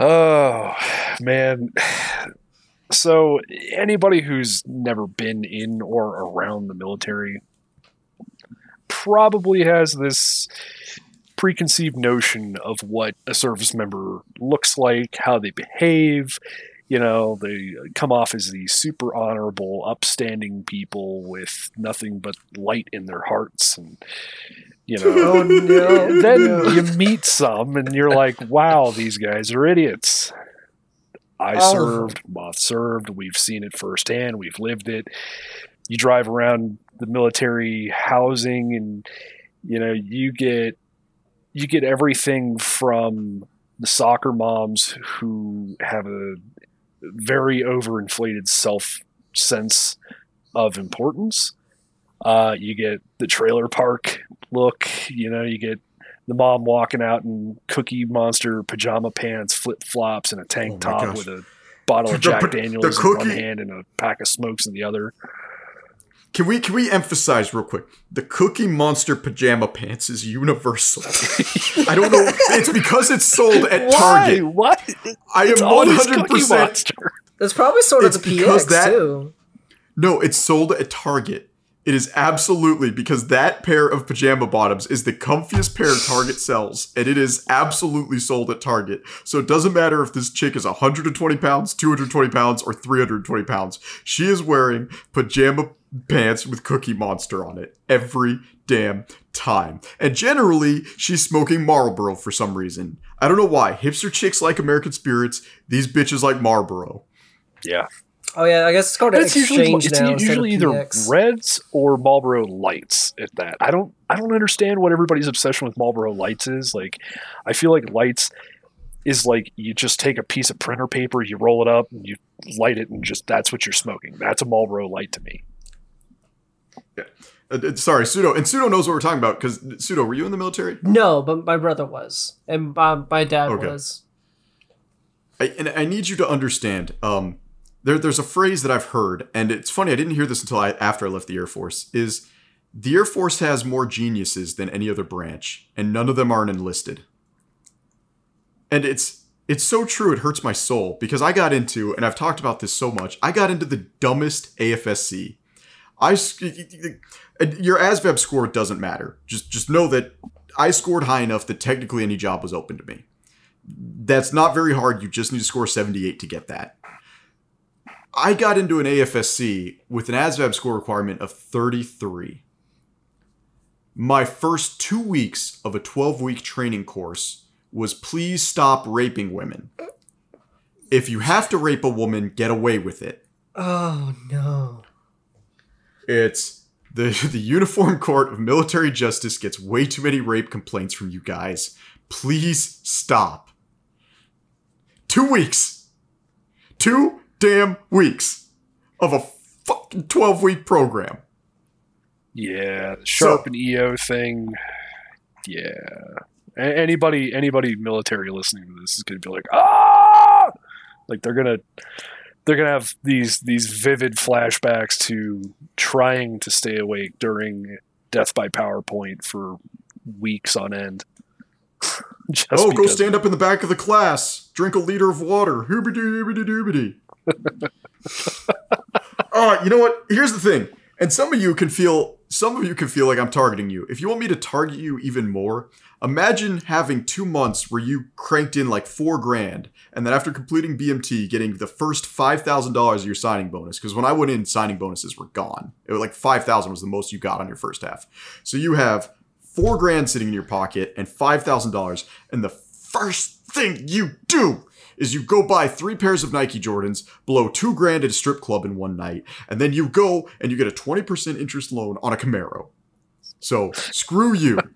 Oh man. So anybody who's never been in or around the military probably has this preconceived notion of what a service member looks like, how they behave. You know, they come off as these super honorable, upstanding people with nothing but light in their hearts and you know Oh no. then no. you meet some and you're like, wow, these guys are idiots. I of served, Moth served, we've seen it firsthand, we've lived it. You drive around the military housing and you know, you get you get everything from the soccer moms who have a very overinflated self sense of importance. Uh, you get the trailer park look. You know, you get the mom walking out in Cookie Monster pajama pants, flip flops, and a tank Oh top gosh. with a bottle of Jack the Daniels in one hand and a pack of smokes in the other. Can we can we emphasize real quick? The Cookie Monster pajama pants is universal. I don't know. It's because it's sold at Target. Why? What? I am It's one always hundred Cookie percent Monster. That's probably sort of It's the because PX that- too. No, it's sold at Target. It is absolutely because that pair of pajama bottoms is the comfiest pair Target sells, and it is absolutely sold at Target. So it doesn't matter if this chick is 120 pounds, 220 pounds, or 320 pounds. She is wearing pajama pants with Cookie Monster on it every damn time. And generally, she's smoking Marlboro for some reason. I don't know why. Hipster chicks like American spirits. These bitches like Marlboro. Yeah. Oh yeah, I guess it's called an It's usually exchange it's now. instead usually either PX. Reds or Marlboro Lights at that. I don't I don't understand what everybody's obsession with Marlboro Lights is. Like I feel like Lights is like you just take a piece of printer paper, you roll it up, and you light it, and just that's what you're smoking. That's a Marlboro Light to me. Uh, uh, sorry, Pseudo. And Pseudo knows what we're talking about because Pseudo, were you in the military? No, but my brother was, and my, my dad Okay. was. I, and I need you to understand. Um, there, there's a phrase that I've heard, and it's funny. I didn't hear this until I, after I left the Air Force. Is the Air Force has more geniuses than any other branch, and none of them aren't enlisted. And it's It's so true, it hurts my soul because I got into, and I've talked about this so much, I got into the dumbest AFSC. I, your ASVAB score doesn't matter. Just, just know that I scored high enough that technically any job was open to me. That's not very hard. You just need to score 78 to get that. I got into an AFSC with an ASVAB score requirement of 33. My first two weeks of a 12 week training course was please stop raping women. If you have to rape a woman, get away with it. Oh no. It's the the Uniform Court of Military Justice gets way too many rape complaints from you guys. Please stop. Two weeks. Two damn weeks of a fucking 12 week program. Yeah, the sharp So- and EO thing. Yeah, A- anybody anybody military listening to this is gonna be like, ah, like they're gonna they're gonna have these these vivid flashbacks to trying to stay awake during death by PowerPoint for weeks on end. Just oh, go stand up in the back of the class. Drink a liter of water. Hoobity doobity doobity. uh, you know what? Here's the thing. And some of you can feel some of you can feel like I'm targeting you. If you want me to target you even more, imagine having two months where you cranked in like four grand, and then after completing BMT, getting the first five thousand dollars of your signing bonus. Because when I went in, signing bonuses were gone. It was like five thousand was the most you got on your first half. So you have four grand sitting in your pocket and five thousand dollars, and the first thing you do is you go buy three pairs of Nike Jordans, blow two grand at a strip club in one night, and then you go and you get a twenty percent interest loan on a Camaro. So screw you.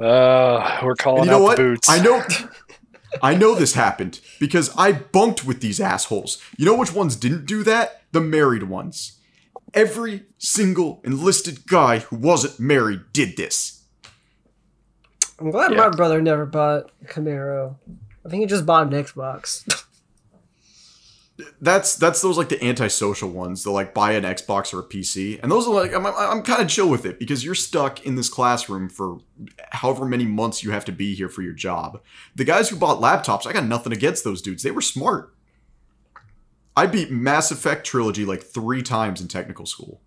Uh, we're calling And you know out what? the boots. I know. I know this happened because I bunked with these assholes. You know which ones didn't do that? The married ones. Every single enlisted guy who wasn't married did this. I'm glad Yeah. my brother never bought a Camaro. I think he just bought an Xbox. That's that's those like the antisocial ones. They'll like buy an Xbox or a PC, and those are like I'm I'm kind of chill with it because you're stuck in this classroom for however many months you have to be here for your job. The guys who bought laptops, I got nothing against those dudes. They were smart. I beat Mass Effect trilogy like three times in technical school.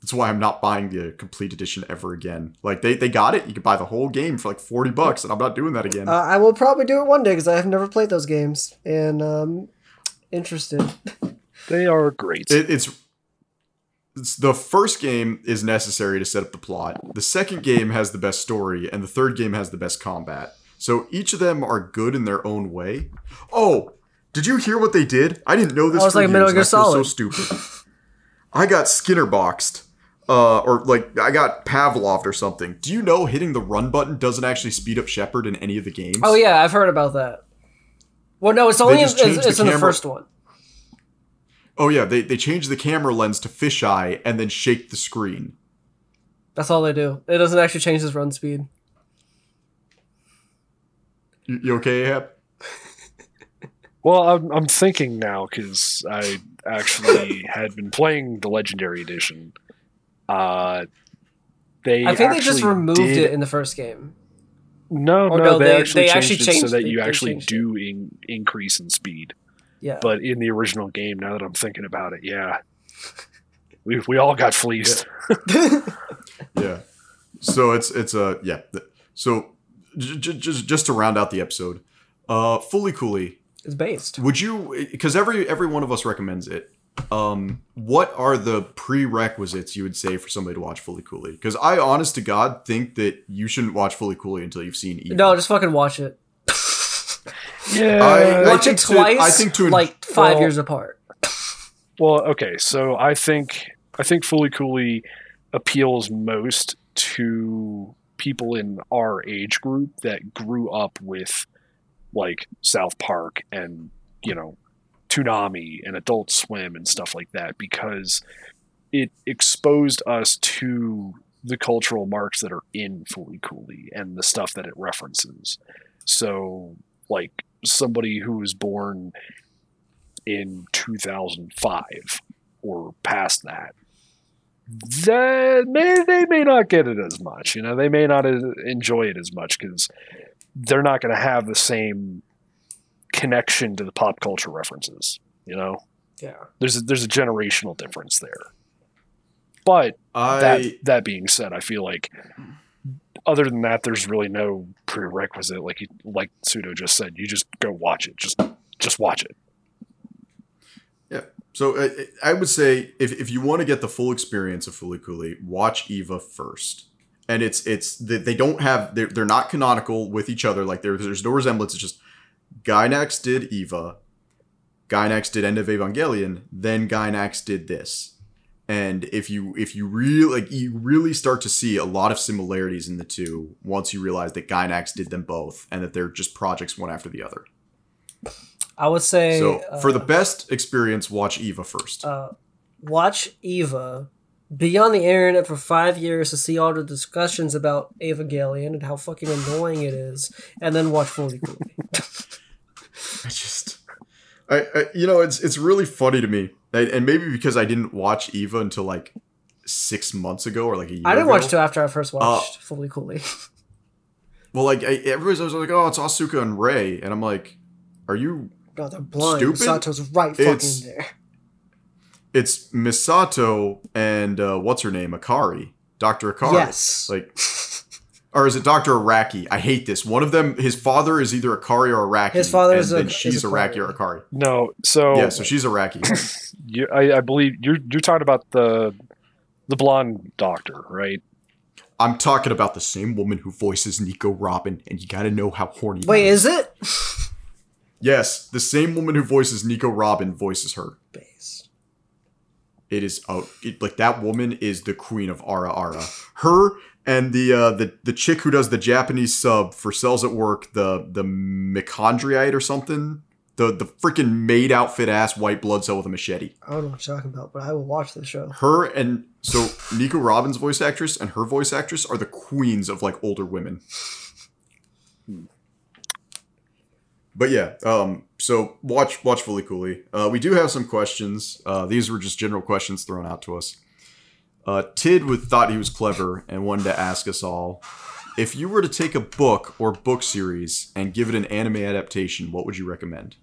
That's why I'm not buying the complete edition ever again. Like they, they got it, you could buy the whole game for like forty bucks, and I'm not doing that again. uh, I will probably do it one day because I have never played those games and um, interested. they are great. It, it's, it's the first game is necessary to set up the plot. The second game has the best story, and the third game has the best combat. So each of them are good in their own way. Oh, did you hear what they did? I didn't know this. It's for like years, Metal and Gear I feel Solid. So stupid. I got Skinner boxed. Uh, or like I got Pavloved or something. Do you know hitting the run button doesn't actually speed up Shepard in any of the games? Oh yeah, I've heard about that. Well, no, it's only in, it's, the it's in the first one. Oh yeah, they they changed the camera lens to fisheye and then shake the screen. That's all they do. It doesn't actually change his run speed. You, you okay, Ahab? Well, I'm, I'm thinking now because I actually had been playing the Legendary Edition. Uh, they I think they just removed did- it in the first game. No, Or no, no, they, they- actually they changed actually it so that they- you they actually do in, increase in speed. Yeah. But in the original game, now that I'm thinking about it, yeah, we we all got fleeced. Yeah. So it's it's a yeah. So j- j- just just to round out the episode, uh, fooly cooly, it's based. would you? Because every every one of us recommends it. Um, what are the prerequisites you would say for somebody to watch Fooly Cooly? Because I, honest to God, think that you shouldn't watch Fooly Cooly until you've seen Eva. No, just fucking watch it. Yeah. I- Watch think it to- twice, I think to en- like five well- years apart. Well, okay, so I think I think Fooly Cooly appeals most to people in our age group that grew up with like South Park and you know Toonami and Adult Swim and stuff like that because it exposed us to the cultural marks that are in Fooly Cooly and the stuff that it references. So, like somebody who was born in 2005 or past that that may they may not get it as much. You know, they may not enjoy it as much because they're not going to have the same connection to the pop culture references. You know, Yeah. there's a, there's a generational difference there. But I that that being said, I feel like other than that, there's really no prerequisite. Like you, like Pseudo just said, you just go watch it. Just just watch it. Yeah. So uh, I would say if, if you want to get the full experience of Fooly Cooly, watch Eva first. And it's it's they, they don't have they're, they're not canonical with each other. Like there, there's no resemblance. It's just Gainax did Eva, Gainax did End of Evangelion, then Gainax did this. And if you if you really like you really start to see a lot of similarities in the two once you realize that Gainax did them both and that they're just projects one after the other. I would say So uh, for the best experience, watch Eva first. uh, watch Eva, be on the internet for five years to see all the discussions about Evangelion and how fucking annoying it is, and then watch Fooly Cooly. I just, I, I, you know, it's it's really funny to me, and, and maybe because I didn't watch Eva until like six months ago or like a year. I didn't ago. watch till after I first Uh, watched Fooly Cooly. Well, like I, everybody's always like, "Oh, it's Asuka and Ray," and I'm like, "Are you?" No, they're blind. Stupid? Sato's right It's- fucking there. It's Misato and uh, what's her name, Akari, Doctor Akari. Yes. Like, or is it Doctor Araki? I hate this. One of them, his father is either Akari or Araki. His father and is a- then is she's Akari. Araki or Akari. No, so Yeah, so she's Araki. you, I, I believe you're you're talking about the the blonde doctor, right? I'm talking about the same woman who voices Nico Robin, and you gotta know how horny. Wait, is it? Yes, the same woman who voices Nico Robin voices her. Base. It is oh, it, like that woman is the queen of Ara Ara. Her and the uh, the the chick who does the Japanese sub for Cells at Work, the the Mechondriite or something. The the freaking maid outfit ass white blood cell with a machete. I don't know what you're talking about, but I will watch the show. Her and so Nico Robin's voice actress and her voice actress are the queens of like older women. But yeah, um, so watch watch Fooly cooly. Uh, we do have some questions. Uh, these were just general questions thrown out to us. Uh, Tid would, thought he was clever and wanted to ask us all: If you were to take a book or book series and give it an anime adaptation, what would you recommend?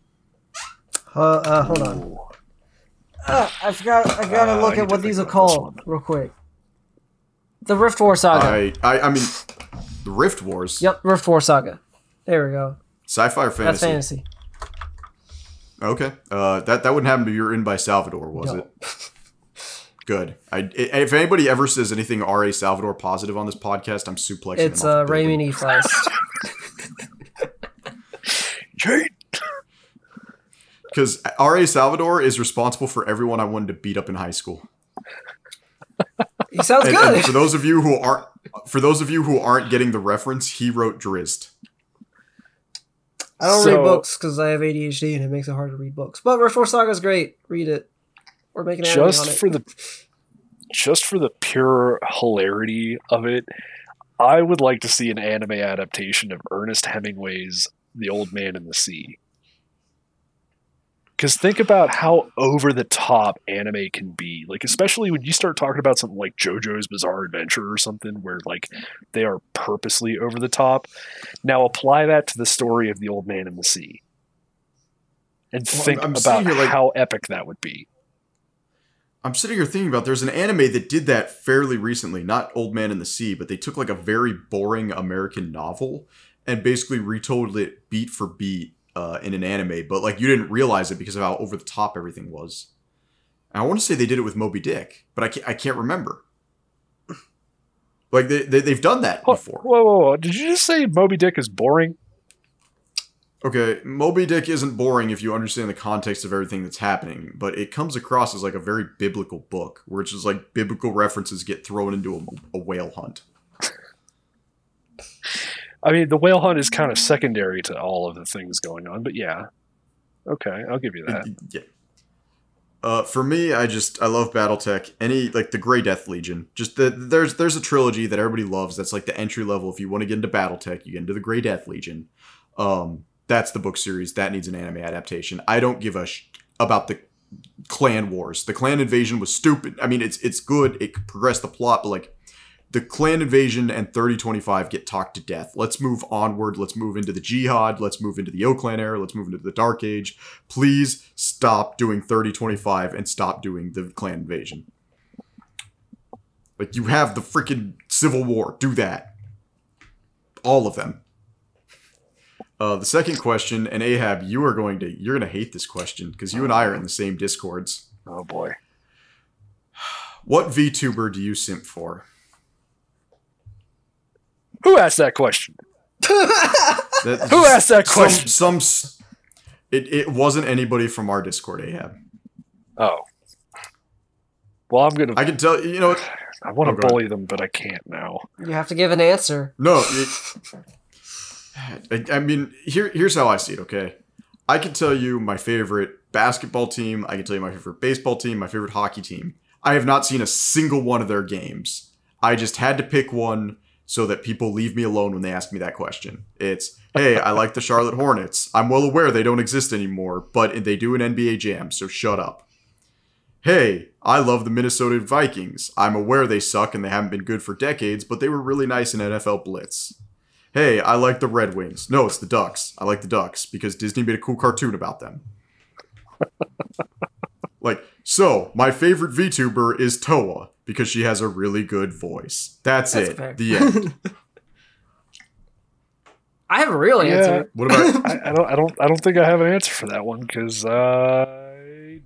Uh, uh hold on. Uh, I forgot. I gotta Uh, I look need at what these are think about this called real quick. The Rift War Saga. I, I I mean, the Rift Wars, Yep, Rift War Saga. There we go. sci-fi or fantasy? That's fantasy. fantasy. Okay. Uh, that that wouldn't happen to you're in by Salvatore, was No. it? Good. I, i- if anybody ever says anything R.A. Salvatore positive on this podcast, I'm suplexing It's them uh, off the building. Raymond E. Feist. Jade. Because R.A. Salvatore is responsible for everyone I wanted to beat up in high school. He sounds And, good. and for those of you who aren't, for those of you who aren't getting the reference, he wrote Drizzt. I don't So- read books because I have ADHD and it makes it hard to read books. But Rift War Saga is great. Read it or make an anime on just it. for the just for the pure hilarity of it, I would like to see an anime adaptation of Ernest Hemingway's The Old Man in the Sea. Because think about how over the top anime can be. Like, especially when you start talking about something like JoJo's Bizarre Adventure or something where, like, they are purposely over the top. Now, apply that to the story of The Old Man in the Sea. And Well, think I'm- I'm about like- how epic that would be. I'm sitting here thinking about there's an anime that did that fairly recently, not Old Man in the Sea, but they took like a very boring American novel and basically retold it beat for beat uh, in an anime, but like you didn't realize it because of how over the top everything was. And I want to say they did it with Moby Dick, but I can't, I can't remember. Like they, they they've done that Whoa, before. whoa, whoa, whoa. Did you just say Moby Dick is boring? Okay, Moby Dick isn't boring if you understand the context of everything that's happening, but it comes across as like a very biblical book, where it's just like biblical references get thrown into a, a whale hunt. I mean, the whale hunt is kind of secondary to all of the things going on, but yeah. Okay, I'll give you that. Yeah. Uh, for me, I just I love BattleTech. Any like the Grey Death Legion. Just the there's there's a trilogy that everybody loves. That's like the entry level. If you want to get into BattleTech, you get into the Grey Death Legion. Um, that's the book series that needs an anime adaptation. I don't give a sh- about the clan wars. The clan invasion was stupid. I mean, it's it's good. It progressed the plot, but like the clan invasion and 3025 get talked to death. Let's move onward. Let's move into the jihad. Let's move into the O clan era. Let's move into the dark age. Please stop doing 3025 and stop doing the clan invasion. Like you have the freaking civil war. Do that. All of them. Uh, the second question, and Ahab, you are going to you're going to hate this question because you and I are in the same discords. Oh boy. What VTuber do you simp for? Who asked that question? That, Who asked that question? Some, some it, it wasn't anybody from our Discord, Ahab. Oh. Well, I'm gonna. I can tell you know what? I want Oh, to go bully them, but I can't now. You have to give an answer. No, it, I, I mean here here's how I see it. Okay, I can tell you my favorite basketball team. I can tell you my favorite baseball team, my favorite hockey team. I have not seen a single one of their games. I just had to pick one so that people leave me alone when they ask me that question. It's, hey, I like the Charlotte Hornets. I'm well aware they don't exist anymore, but they do an NBA Jam, so shut up. Hey, I love the Minnesota Vikings. I'm aware they suck and they haven't been good for decades, but they were really nice in NFL Blitz. Hey, I like the Red Wings. No, it's the Ducks. I like the Ducks because Disney made a cool cartoon about them. like, so my favorite VTuber is Toa because she has a really good voice. That's, That's it. fair. The end. I have a real Yeah. answer. What about I, I don't. I don't. I don't think I have an answer for that one because I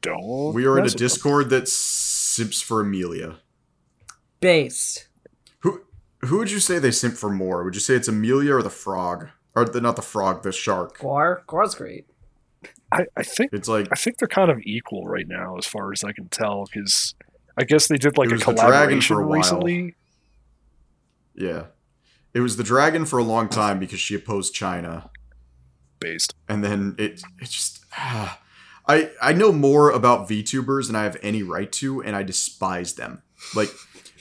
don't. we are in a mess them. Discord that simps for Amelia. Based. Who who would you say they simp for more? Would you say it's Amelia or the frog? Or the, not the frog, the shark. Gura. Gura's great. I, I think. It's like I think they're kind of equal right now, as far as I can tell. Because I guess they did like a was the dragon collaboration for a while. recently. yeah. It was the dragon for a long time because she opposed China. Based. and then it it just ah. I I know more about VTubers than I have any right to, and I despise them. Like,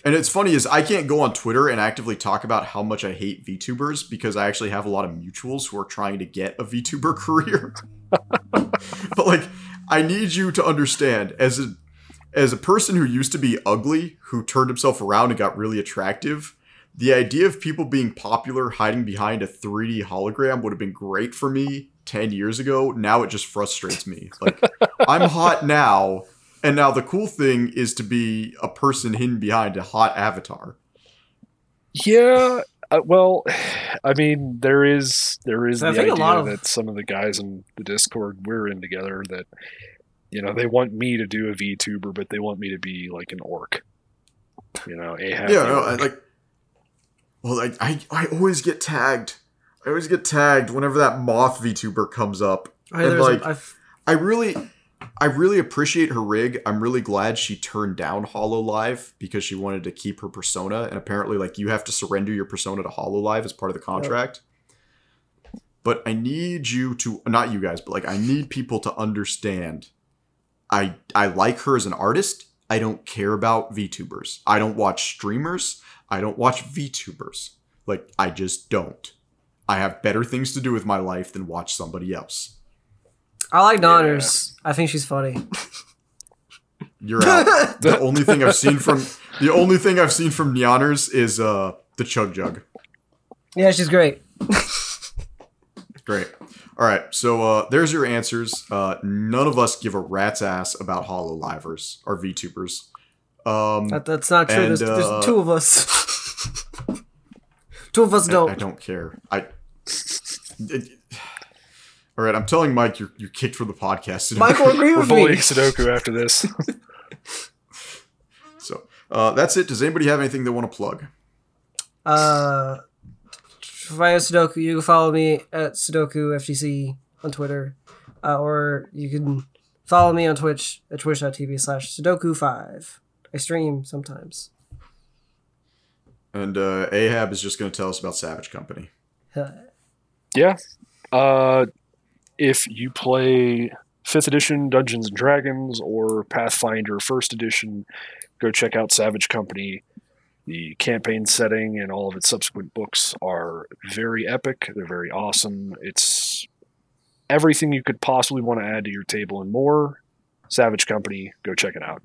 and it's funny is I can't go on Twitter and actively talk about how much I hate VTubers because I actually have a lot of mutuals who are trying to get a VTuber career. but like, I need you to understand as a as a person who used to be ugly, who turned himself around and got really attractive. The idea of people being popular hiding behind a 3D hologram would have been great for me 10 years ago. Now it just frustrates me. Like, I'm hot now, and now the cool thing is to be a person hidden behind a hot avatar. Yeah. Uh, well, I mean, there is there is So I the think a idea lot of- that some of the guys in the Discord we're in together that you know they want me to do a VTuber, but they want me to be like an orc. You know, Ahab. yeah, the no, I, like, well, like, I, I always get tagged. I always get tagged whenever that moth VTuber comes up. I, And, like, a, I've, I really I really appreciate her rig. I'm really glad she turned down Hololive because she wanted to keep her persona and apparently like you have to surrender your persona to Hololive as part of the contract. But I need you to not you guys, but like I need people to understand I I like her as an artist. I don't care about VTubers. I don't watch streamers. I don't watch VTubers. Like I just don't. I have better things to do with my life than watch somebody else. I like Donners. I think she's funny. You're out. the only thing I've seen from the only thing I've seen from Neoners is uh the Chug Jug. Yeah, she's great. Great. All right, so uh, there's your answers. Uh, none of us give a rat's ass about Hololivers or VTubers. Um, That, that's not true. And, there's, uh, there's two of us. two of us I, don't. I don't care. I. it- all right, I'm telling Mike you're you're kicked from the podcast. Michael, agree with We're with bullying me. Sudoku after this. So uh, that's it. Does anybody have anything they want to plug? Uh, via Sudoku, you can follow me at Sudoku FGC on Twitter, uh, or you can follow me on Twitch at twitch.tv slash Sudoku5. I stream sometimes. And uh, Ahab is just going to tell us about Savage Company. Yeah. Uh, if you play fifth edition Dungeons and Dragons or Pathfinder first edition, go check out Savage Company. The campaign setting and all of its subsequent books are very epic. They're very awesome. It's everything you could possibly want to add to your table and more. Savage Company, go check it out.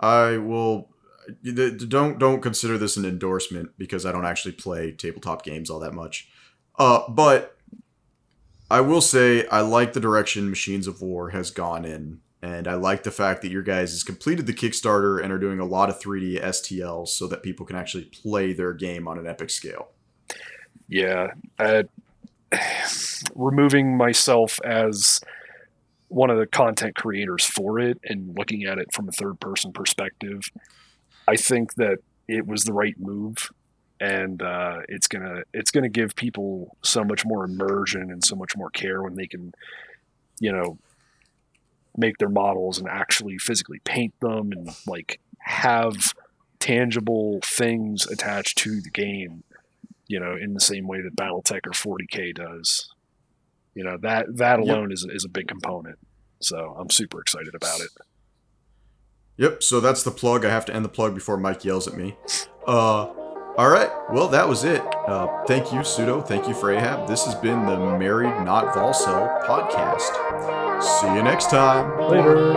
I will don't don't consider this an endorsement because I don't actually play tabletop games all that much. Uh, but I will say I like the direction Machines of War has gone in, and I like the fact that your guys has completed the Kickstarter and are doing a lot of 3D STLs so that people can actually play their game on an epic scale. Yeah, uh, removing myself as one of the content creators for it and looking at it from a third person perspective I think that it was the right move, and uh, it's gonna it's gonna give people so much more immersion and so much more care when they can, you know, make their models and actually physically paint them and like have tangible things attached to the game. You know, in the same way that BattleTech or 40k does. You know that that alone yep. is is a big component. So I'm super excited about it. Yep, so that's the plug. I have to end the plug before Mike yells at me. Uh, all right. Well, that was it. Uh, thank you, Pseudo. Thank you for Ahab. This has been the Married Not Valso podcast. See you next time. Later.